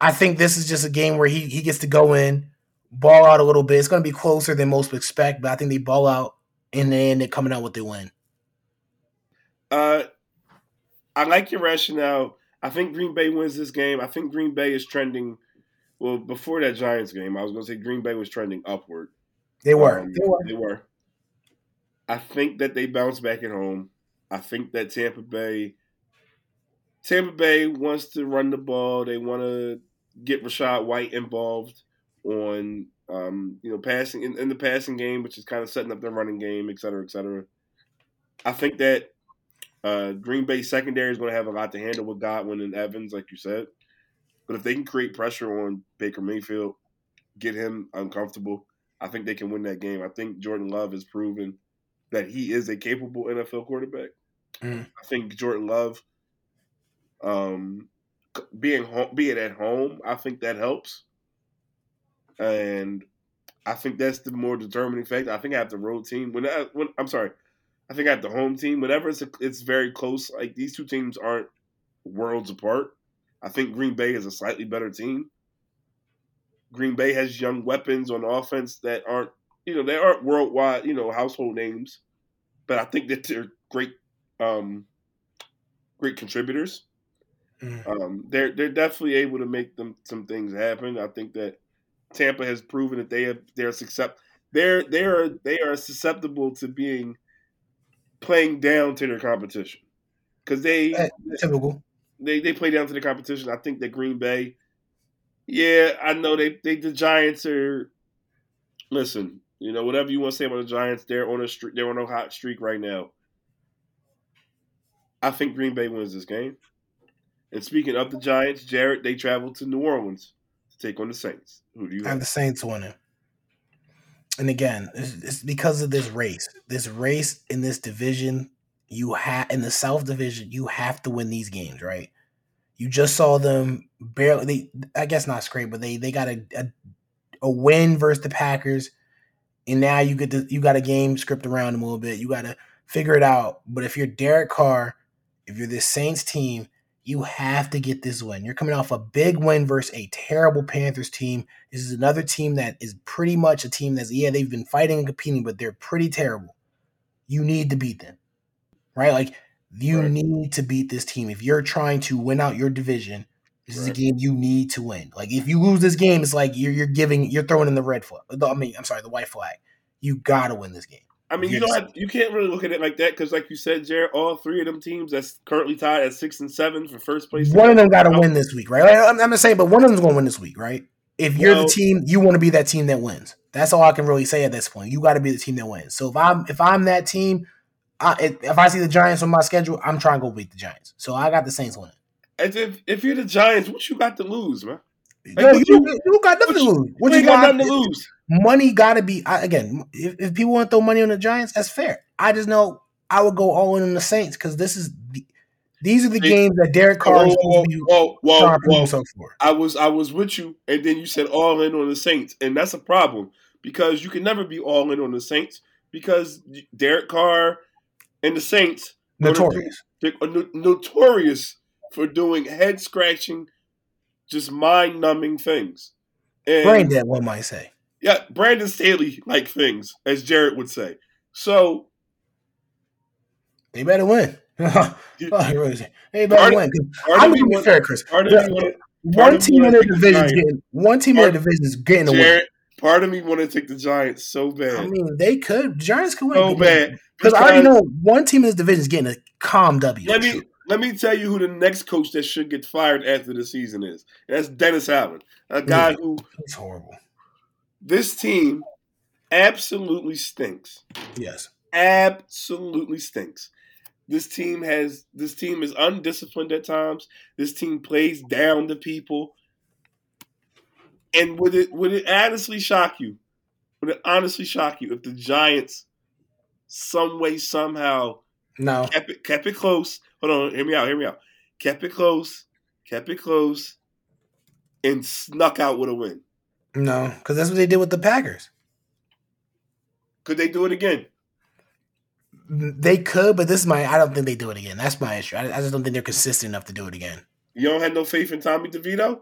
I think this is just a game where he he gets to go in, ball out a little bit. It's going to be closer than most expect, but I think they ball out and they end up coming out with the win. Uh, I like your rationale. I think Green Bay wins this game. I think Green Bay is trending. Well, before that Giants game, I was going to say Green Bay was trending upward. They were. Um, they were. They were. I think that they bounce back at home. I think that Tampa Bay, Tampa Bay wants to run the ball. They want to get Rachaad White involved on, um, you know, passing in, in the passing game, which is kind of setting up their running game, et cetera, et cetera. I think that uh, Green Bay secondary is going to have a lot to handle with Godwin and Evans, like you said. But if they can create pressure on Baker Mayfield, get him uncomfortable, I think they can win that game. I think Jordan Love has proven that he is a capable NFL quarterback. Mm. I think Jordan Love, um, being home, being at home, I think that helps, and I think that's the more determining factor. I think I have the road team. When, I, when I'm sorry, I think I have the home team. Whenever it's a, it's very close, like these two teams aren't worlds apart. I think Green Bay is a slightly better team. Green Bay has young weapons on offense that aren't, you know, they aren't worldwide, you know, household names, but I think that they're great, um, great contributors. Mm. Um, they're they're definitely able to make them some things happen. I think that Tampa has proven that they have they're success they're they're they are susceptible to being playing down to their competition because they Eh, Typical. they they play down to the competition. I think that Green Bay, yeah, I know they they the Giants are. Listen, you know whatever you want to say about the Giants, they're on a streak. They're on a hot streak right now. I think Green Bay wins this game. And speaking of the Giants, Jarod, they travel to New Orleans to take on the Saints. Who do you I have have? the Saints winning. And again, it's, it's because of this race. This race in this division, you have in the South Division, you have to win these games, right? You just saw them barely. They, I guess not scrape, but they they got a, a a win versus the Packers, and now you get the you got a game script around them a little bit. You got to figure it out. But if you're Derek Carr, if you're this Saints team, you have to get this win. You're coming off a big win versus a terrible Panthers team. This is another team that is pretty much a team that's yeah they've been fighting and competing, but they're pretty terrible. You need to beat them, right? Like you Right. need to beat this team if you're trying to win out your division. This is a game you need to win. Like if you lose this game, it's like you're you're giving you're throwing in the red flag. I mean, I'm sorry, the white flag. You gotta win this game. I mean, you don't have, you can't really look at it like that because, like you said, Jarod, all three of them teams that's currently tied at six and seven for first place. One of them got to win this week, right? Like, I'm, I'm just saying, but one of them's going to win this week, right? If you're Well- the team, you want to be that team that wins. That's all I can really say at this point. You got to be the team that wins. So if I'm if I'm that team, I, if, I see the Giants on my schedule, I'm trying to go beat the Giants. So I got the Saints winning. As if if you're the Giants, what you got to lose, man? Yo, you, you- you got nothing to lose. What you ain't got nothing to lose. Money got to be I, again. If, if people want to throw money on the Giants, that's fair. I just know I would go all in on the Saints because this is the, these are the games that Derek Carr is Whoa, supposed to be whoa, whoa, trying whoa, for. I was I was with you, and then you said all in on the Saints, and that's a problem because you can never be all in on the Saints because Derek Carr and the Saints are the- Notorious. They are no- notorious for doing head scratching, just mind numbing things. And Brain dead, one might say. yeah, Brandon Staley like things, as Jarod would say. So They better win. oh, you- you really say- they better Part- win. I'm gonna be fair, Chris. part of The- me want one team in their the division is getting one team in their division is getting the. Jarod, part of me want to take the Giants so bad, I mean, they could. Giants could win. so bad. Because I already know one team in this division is getting a calm W. Let me let me tell you who the next coach that should get fired after the season is. And that's Dennis Allen, a guy Yeah. who It's horrible. this team absolutely stinks. Yes. Absolutely stinks. This team has this team is undisciplined at times. This team plays down to people. And would it would it honestly shock you? Would it honestly shock you if the Giants some way somehow No. kept it kept it close. Hold on, hear me out, hear me out. Kept it close, kept it close, and snuck out with a win. No. Because that's what they did with the Packers. Could they do it again? They could, but this is my. I don't think they do it again. That's my issue. I, I just don't think they're consistent enough to do it again. You don't have no faith in Tommy DeVito?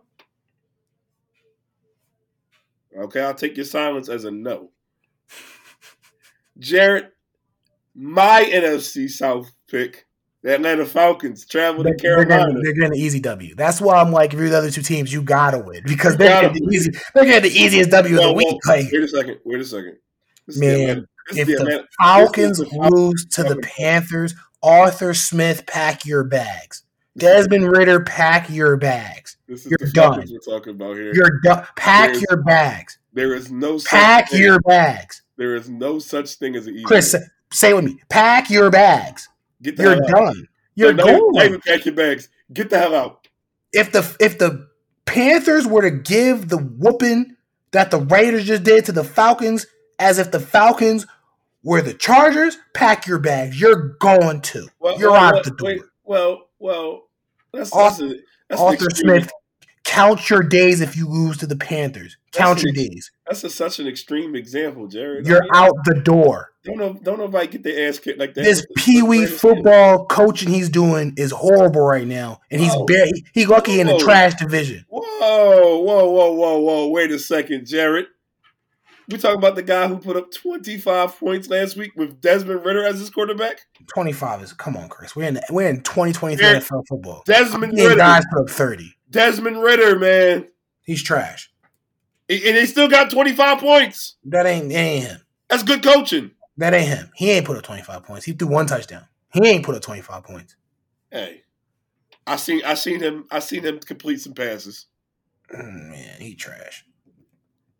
Okay, I'll take your silence as a no. Jarod, my NFC South pick, the Atlanta Falcons, travel to Carolina. they're getting an easy W. That's why I'm like, if you're the other two teams, you gotta win because they're Gotta getting the easy. They're getting the easiest W of the week. whoa, Like, Wait a second, wait a second. This Man, if the the Falcons this the Falcons. lose to the Panthers, Arthur Smith, pack your bags. Desmond Ridder, pack your bags. This is You're the done. We're talking about here. You're done. Pack There's- your bags. There is no such Pack thing. your bags. There is no such thing as an easy. Chris, say, say it with me. Pack your bags. get the You're hell out. done. You're No, even- not even pack your bags. Get the hell out. If the if the Panthers were to give the whooping that the Raiders just did to the Falcons, as if the Falcons were the Chargers, pack your bags. You're going to. Well, You're well, out well, the door. wait, well, well, that's, Arthur- that's, a, that's Arthur Smith, count your days if you lose to the Panthers. Count That's your an- days. That's a, such an extreme example, Jarod. You're I mean, out the door. Don't know. Don't nobody get their ass kicked like that. This pee wee football coaching he's doing is horrible right now, and he's oh. Whoa. barely he lucky in the trash division. Whoa, whoa, whoa, whoa, whoa! Wait a second, Jared. We talking about the guy who put up 25 points last week with Desmond Ridder as his quarterback. Twenty five is come on, Chris. We're in we're in twenty twenty three Yeah. NFL football. Desmond Ridder. guys put up thirty. Desmond Ridder, man, He's trash. and they still got 25 points. That ain't that ain't him. That's good coaching. That ain't him. He ain't put up twenty five points. He threw one touchdown. He ain't put up twenty five points. Hey, I seen I seen him I seen him complete some passes. Mm, Man, he trash.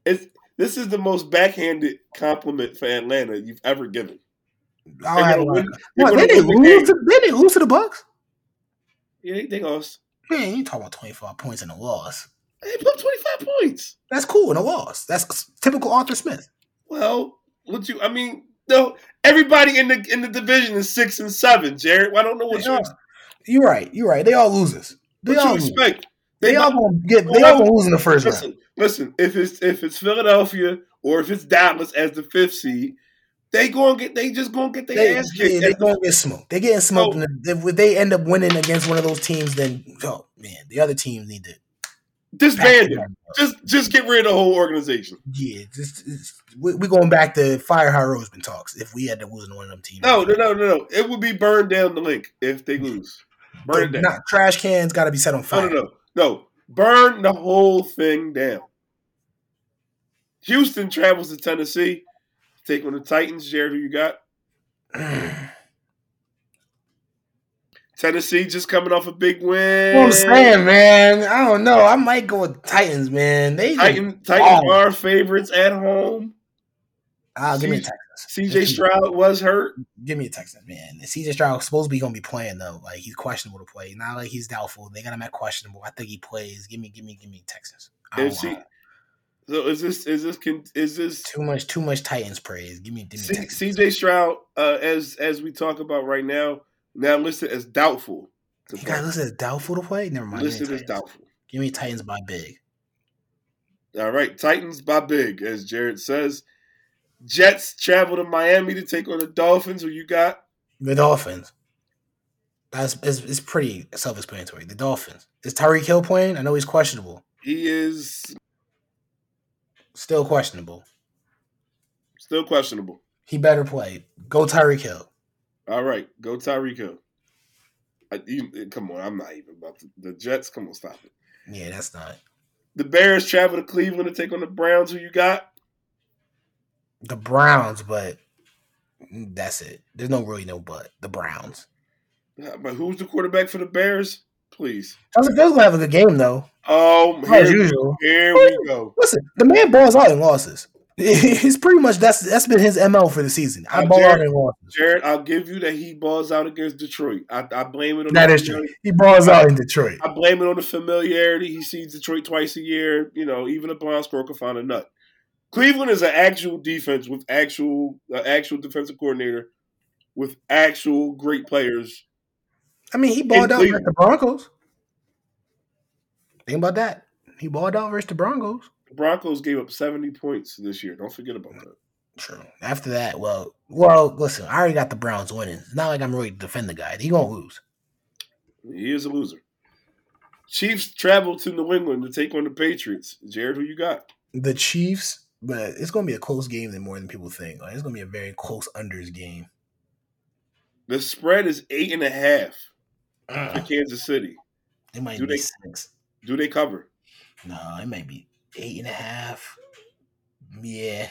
It's this is the most backhanded compliment for Atlanta you've ever given. I'll They're have gonna win- What, they didn't lose. To, they didn't lose to the Bucs. Yeah, they, they lost. Man, you talk about twenty five points in a loss? They put up 25 points. That's cool in a loss. That's typical Arthur Smith. Well, would you? I mean, no. Everybody in the in the division is six and seven. Jarod, I don't know what you. You're right. You're right. They all losers. They what all you lose. expect. They all gonna get. They all gonna lose in the first round. Listen. If it's if it's Philadelphia or if it's Dallas as the fifth seed, they gonna get. They just gonna get their They, ass yeah, kicked. they gonna get smoked. They're getting smoked. And if they end up winning against one of those teams, then oh man, the other teams need to Disband them. Just just get rid of the whole organization. Yeah, just, just we, we going back to Fire Howie Roseman talks. If we had to lose one of them teams, No, no, no, no, no. It would be burned down the Linc if they lose. Burn it down. Not trash cans got to be set on No, fire. no, no, no. Burn the whole thing down. Houston travels to Tennessee, take on the Titans. Jarod, who you got? Tennessee just coming off a big win. What I'm saying, man. I don't know. I might go with Titans, man. They Titan, Titans are favorites at home. Ah, give me a Texans. CJ Stroud was hurt. Give me a Texans, man. CJ Stroud supposed to be gonna be playing though. Like he's questionable to play. Not like he's doubtful. They got him at questionable. I think he plays. Give me, give me, give me Texans. I don't Is he- So is this is this is this too much, too much Titans praise. Give me, give me C-. CJ Stroud uh, as as we talk about right now now listed as doubtful. to You play. got listed as doubtful to play. Never mind. Listed as doubtful. Give me Titans by big. All right, Titans by big, as Jarod says. Jets travel to Miami to take on the Dolphins. Who you got? The Dolphins. That's it's, it's pretty self-explanatory. The Dolphins. Is Tyreek Hill playing? I know he's questionable. He is Still questionable. still questionable. He better play. Go Tyreek Hill. All right, go Tyreek Hill. I, you, eh, come on, I'm not even about to, the Jets. Come on, stop it. Yeah, that's not The Bears travel to Cleveland to take on the Browns. Who you got? The Browns, but that's it. There's no really no but the Browns. Uh, But who's the quarterback for the Bears? Please. Justin Fields gonna have a good game though, Oh, as here, usual. here we go. Listen, the man balls out in losses. He's pretty much that's that's been his mo for the season. I ball out Jarod- in losses. Jarod, I'll give you that he balls out against Detroit. I, I blame it on That the is true. He balls out in Detroit. I blame it on the familiarity. He sees Detroit twice a year. You know, even a blind squirrel can find a nut. Cleveland is an actual defense with actual uh, actual defensive coordinator with actual great players. I mean, he balled out versus Cleveland. the Broncos. Think about that. He balled out versus the Broncos. The Broncos gave up seventy points this year. Don't forget about that. True. After that, well, well, listen, I already got the Browns winning. It's not like I'm really defend the guy. He gonna lose. He is a loser. Chiefs travel to New England to take on the Patriots. Jarod, who you got? The Chiefs, but it's gonna be a close game than more than people think. Like it's gonna be a very close unders game. The spread is eight and a half for Uh, Kansas City. it might do be they- six. Do they cover? No, it might be eight and a half. Yeah,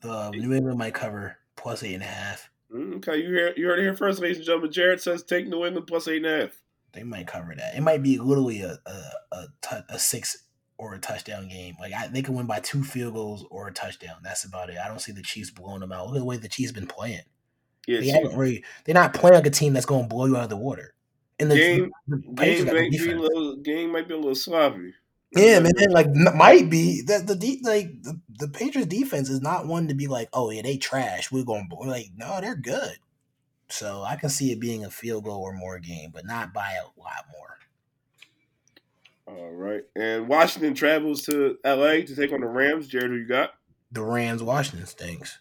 the New England might cover plus eight and a half. Mm, Okay, you hear you heard it here first, ladies and gentlemen. Jarod says take New England plus eight and a half. They might cover that. It might be literally a a a, a six or a touchdown game. Like I, they can win by two field goals or a touchdown. That's about it. I don't see the Chiefs blowing them out. Look at the way the Chiefs been playing. Yeah, they haven't really. They're not playing like a team that's going to blow you out of the water. And the, Game- the game might be a little game might be a little sloppy. Yeah, man. Like might be that the de- like the, the Patriots defense is not one to be like, oh yeah, they trash. We're going to like no, they're good. So I can see it being a field goal or more game, but not by a lot more. All right, and Washington travels to L.A. to take on the Rams. Jarod, who you got? The Rams, Washington stinks.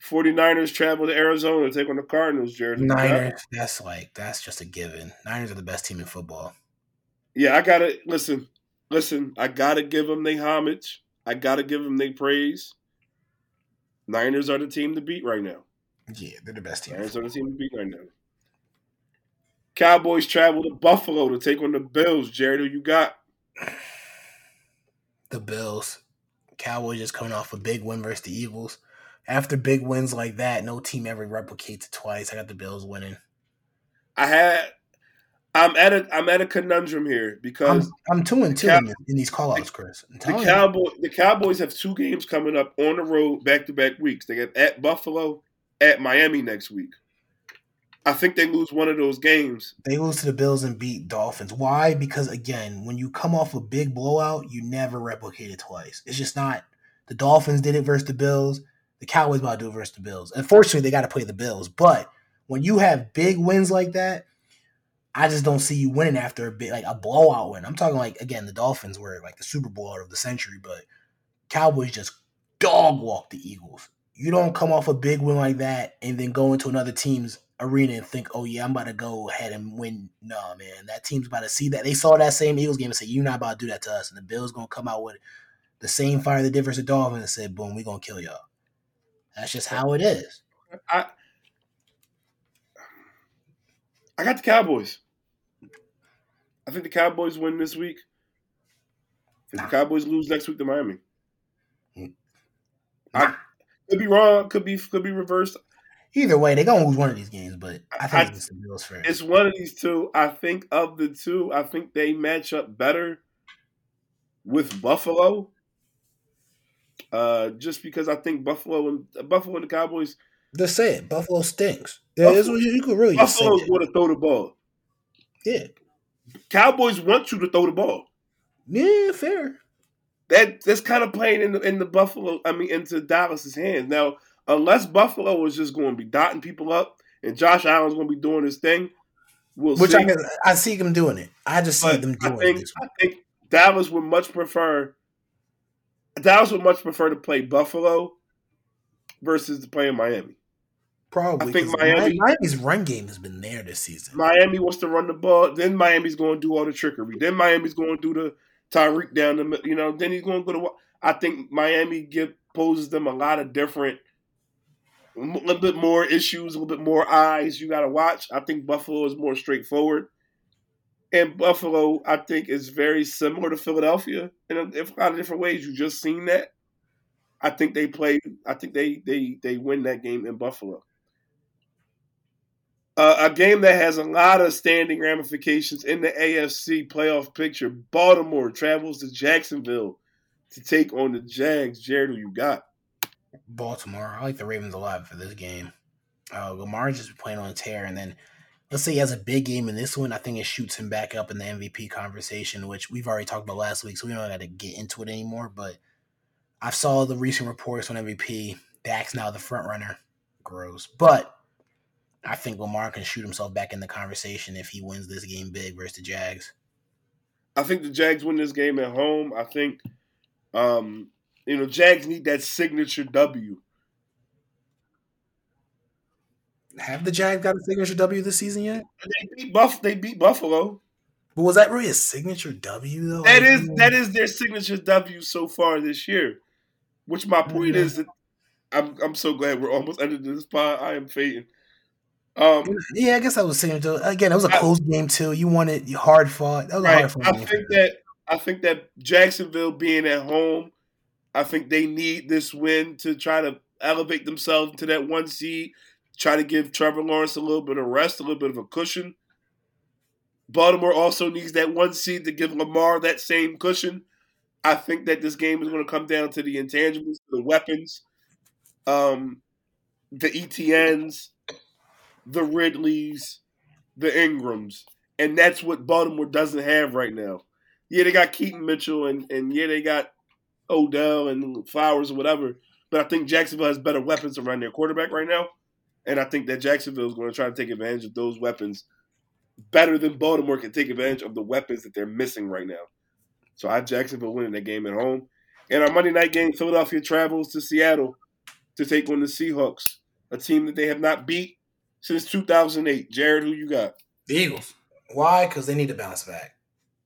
49ers travel to Arizona to take on the Cardinals. Jarod, who you got? Niners, that's like that's just a given. Niners are the best team in football. Yeah, I gotta listen. Listen, I gotta give them their homage. I gotta give them their praise. Niners are the team to beat right now. Yeah, they're the best team. Niners are the team to beat right now. Cowboys travel to Buffalo to take on the Bills. Jarod, who you got? The Bills, Cowboys just coming off a big win versus the Eagles. After big wins like that, no team ever replicates it twice. I got the Bills winning. I had. I'm at a. I'm at a conundrum here I'm, because I'm two and two Cow- in, these callouts, Chris. The. Cowboy the Cowboys have two games coming up on the road back to back weeks. They get at Buffalo, at Miami next week. I think they lose one of those games. They lose to the Bills and beat Dolphins. Why? Because again, when you come off a big blowout, you never replicate it twice. It's just not. The Dolphins did it versus the Bills. The Cowboys about to do it versus the Bills. Unfortunately, they got to play the Bills. But when you have big wins like that, I just don't see you winning after a bit like a blowout win. I'm talking like again, the Dolphins were like the Super Bowl out of the century, but Cowboys just dog walk the Eagles. You don't come off a big win like that and then go into another team's arena and think, oh yeah, I'm about to go ahead and win. No, man, that team's about to see that. They saw that same Eagles game and say, you're not about to do that to us. And the Bills gonna come out with the same fire they did versus the Dolphins and say, boom, we gonna kill y'all. That's just how it is. I I got the Cowboys. I think the Cowboys win this week. If Nah. the Cowboys lose next week to Miami. Mm. I could be wrong, could be could be reversed. Either way, they're gonna lose one of these games, but I think I- it's the Bills first. It's one of these two. I think of the two, I think they match up better with Buffalo. Uh, just because I think Buffalo and Buffalo and the Cowboys, Just say it. Buffalo stinks. Yeah, what you, you could really just Buffalo's going to throw the ball. Yeah, Cowboys want you to throw the ball. yeah, fair. That that's kind of playing in the in the Buffalo. I mean, into Dallas's hands now. Unless Buffalo is just going to be dotting people up, and Josh Allen's going to be doing his thing, we'll Which see. I can, I see them doing it. I just see But them I doing think this. I think Dallas would much prefer Dallas would much prefer to play Buffalo versus to play in Miami. Probably. I think Miami- Miami's run game has been there this season. Miami wants to run the ball, then Miami's going to do all the trickery. Then Miami's going to do the Tyreek down the mid- you know. Then he's going to go to. I think Miami give poses them a lot of different, a little bit more issues, a little bit more eyes you got to watch. I think Buffalo is more straightforward, and Buffalo I think is very similar to Philadelphia in a, in a lot of different ways. You just seen that. I think they play. I think they they they win that game in Buffalo. Uh, a game that has a lot of standing ramifications in the AFC playoff picture. Baltimore travels to Jacksonville to take on the Jags. Jarod, who you got? Baltimore. I like the Ravens a lot for this game. Uh, Lamar's just playing on a tear, and then let's say he has a big game in this one. I think it shoots him back up in the MVP conversation, which we've already talked about last week, so we don't got to get into it anymore. But I saw the recent reports on MVP. Dak's now the front runner. Gross, but I think Lamar can shoot himself back in the conversation if he wins this game big versus the Jags. I think the Jags win this game at home. I think, um, you know, Jags need that signature W. Have the Jags got a signature W this season yet? They beat Buff. They beat Buffalo. But was that really a signature W though? That is that is their signature W so far this year. Which my point Yeah. is that I'm I'm so glad we're almost ended this pod. I am fading. Um, Yeah, I guess I was signature. Again, it was a close game too. You wanted hard fought. That was a right. hard fought I think that I think that Jacksonville being at home, I think they need this win to try to elevate themselves to that one seed. Try to give Trevor Lawrence a little bit of rest, a little bit of a cushion. Baltimore also needs that one seed to give Lamar that same cushion. I think that this game is going to come down to the intangibles, the weapons, um, the ETNs, the Ridleys, the Ingrams, and that's what Baltimore doesn't have right now. Yeah, they got Keaton Mitchell, and and yeah, they got Odell and Flowers or whatever. But I think Jacksonville has better weapons around their quarterback right now, and I think that Jacksonville is going to try to take advantage of those weapons better than Baltimore can take advantage of the weapons that they're missing right now. So I have Jacksonville winning that game at home. And our Monday night game, Philadelphia travels to Seattle to take on the Seahawks, a team that they have not beat since 2008. Jarod, who you got? The Eagles. Why? Because they need to bounce back,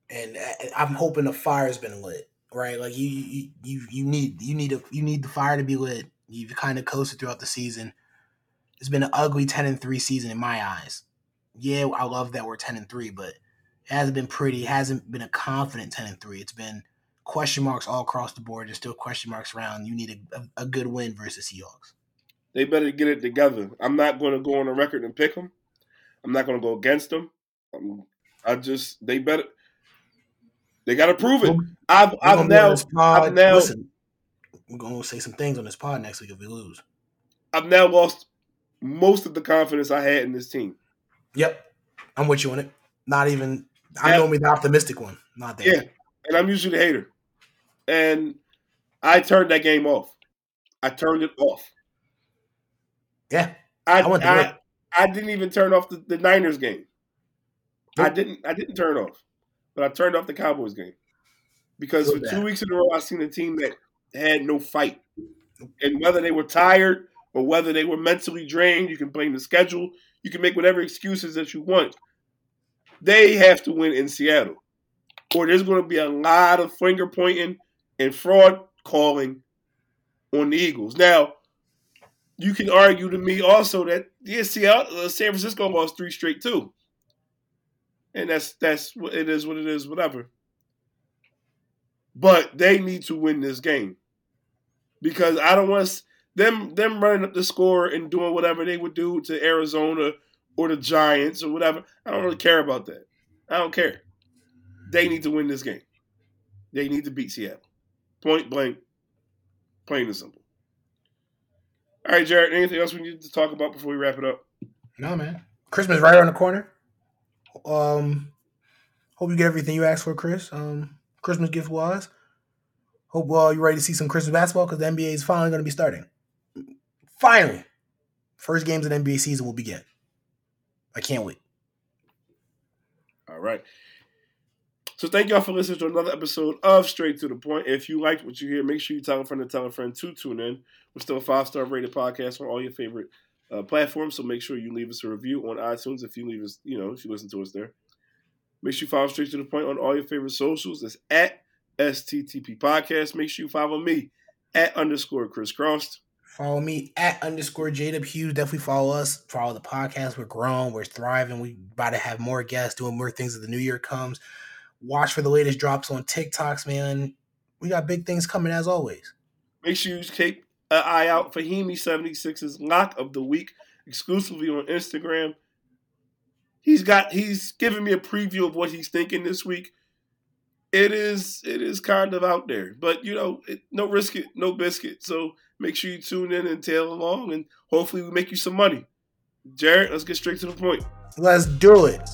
and I- I'm hoping the fire's been lit. Right, like you, you, you, you need, you need a, you need the fire to be lit. You've kind of coasted throughout the season. It's been an ugly ten and three season in my eyes. Yeah, I love that we're ten and three, but it hasn't been pretty. It hasn't been a confident ten and three. It's been question marks all across the board. There's still question marks around. You need a, a, a good win versus Seahawks. They better get it together. I'm not going to go on the record and pick them. I'm not going to go against them. Um, I just they better. They got to prove it. I've I've gonna be on now. I've now Listen, we're gonna say some things on this pod next week if we lose. I've now lost most of the confidence I had in this team. Yep, I'm with you on it. Not even. I'm normally the optimistic one. Not there. Yeah, and I'm usually the hater. And I turned that game off. I turned it off. Yeah. I I went to I. I didn't even turn off the, the Niners game. I didn't I didn't turn off, but I turned off the Cowboys game because Feel for two bad. weeks in a row I seen a team that had no fight, and whether they were tired or whether they were mentally drained, you can blame the schedule. You can make whatever excuses that you want. They have to win in Seattle, or there's going to be a lot of finger pointing and fraud calling on the Eagles. Now, you can argue to me also that yeah, Seattle, uh, San Francisco lost three straight too, and that's that's what it is. What it is. Whatever. But they need to win this game because I don't want them them running up the score and doing whatever they would do to Arizona or the Giants or whatever. I don't really care about that. I don't care. They need to win this game. They need to beat Seattle. Point blank. Plain and simple. All right, Jarod. Anything else we need to talk about before we wrap it up? No, man. Christmas right around the corner. Um, hope you get everything you asked for, Chris. Um, Christmas gift wise. Hope uh, you're ready to see some Christmas basketball because the NBA is finally going to be starting. Finally, first games of the NBA season will begin. I can't wait. All right. So thank y'all for listening to another episode of Straight to the Point. If you liked what you hear, make sure you tell a friend and tell a friend to tune in. We're still a five star rated podcast on all your favorite uh, platforms, so make sure you leave us a review on iTunes if you leave us, you know, if you listen to us there. Make sure you follow Straight to the Point on all your favorite socials. That's at STTP Podcast. Make sure you follow me at underscore Chris Crossed. Follow me at underscore JW Hughes. Definitely follow us. Follow the podcast. We're growing. We're thriving. We about to have more guests doing more things as the new year comes. Watch for the latest drops on TikToks, man. We got big things coming as always. Make sure you keep an eye out for Hemi76's lock of the week exclusively on Instagram. He's got he's giving me a preview of what he's thinking this week. It is it is kind of out there, but you know, it, no risk it, no biscuit. So make sure you tune in and tail along, and hopefully we make you some money. Jarod, let's get straight to the point. Let's do it.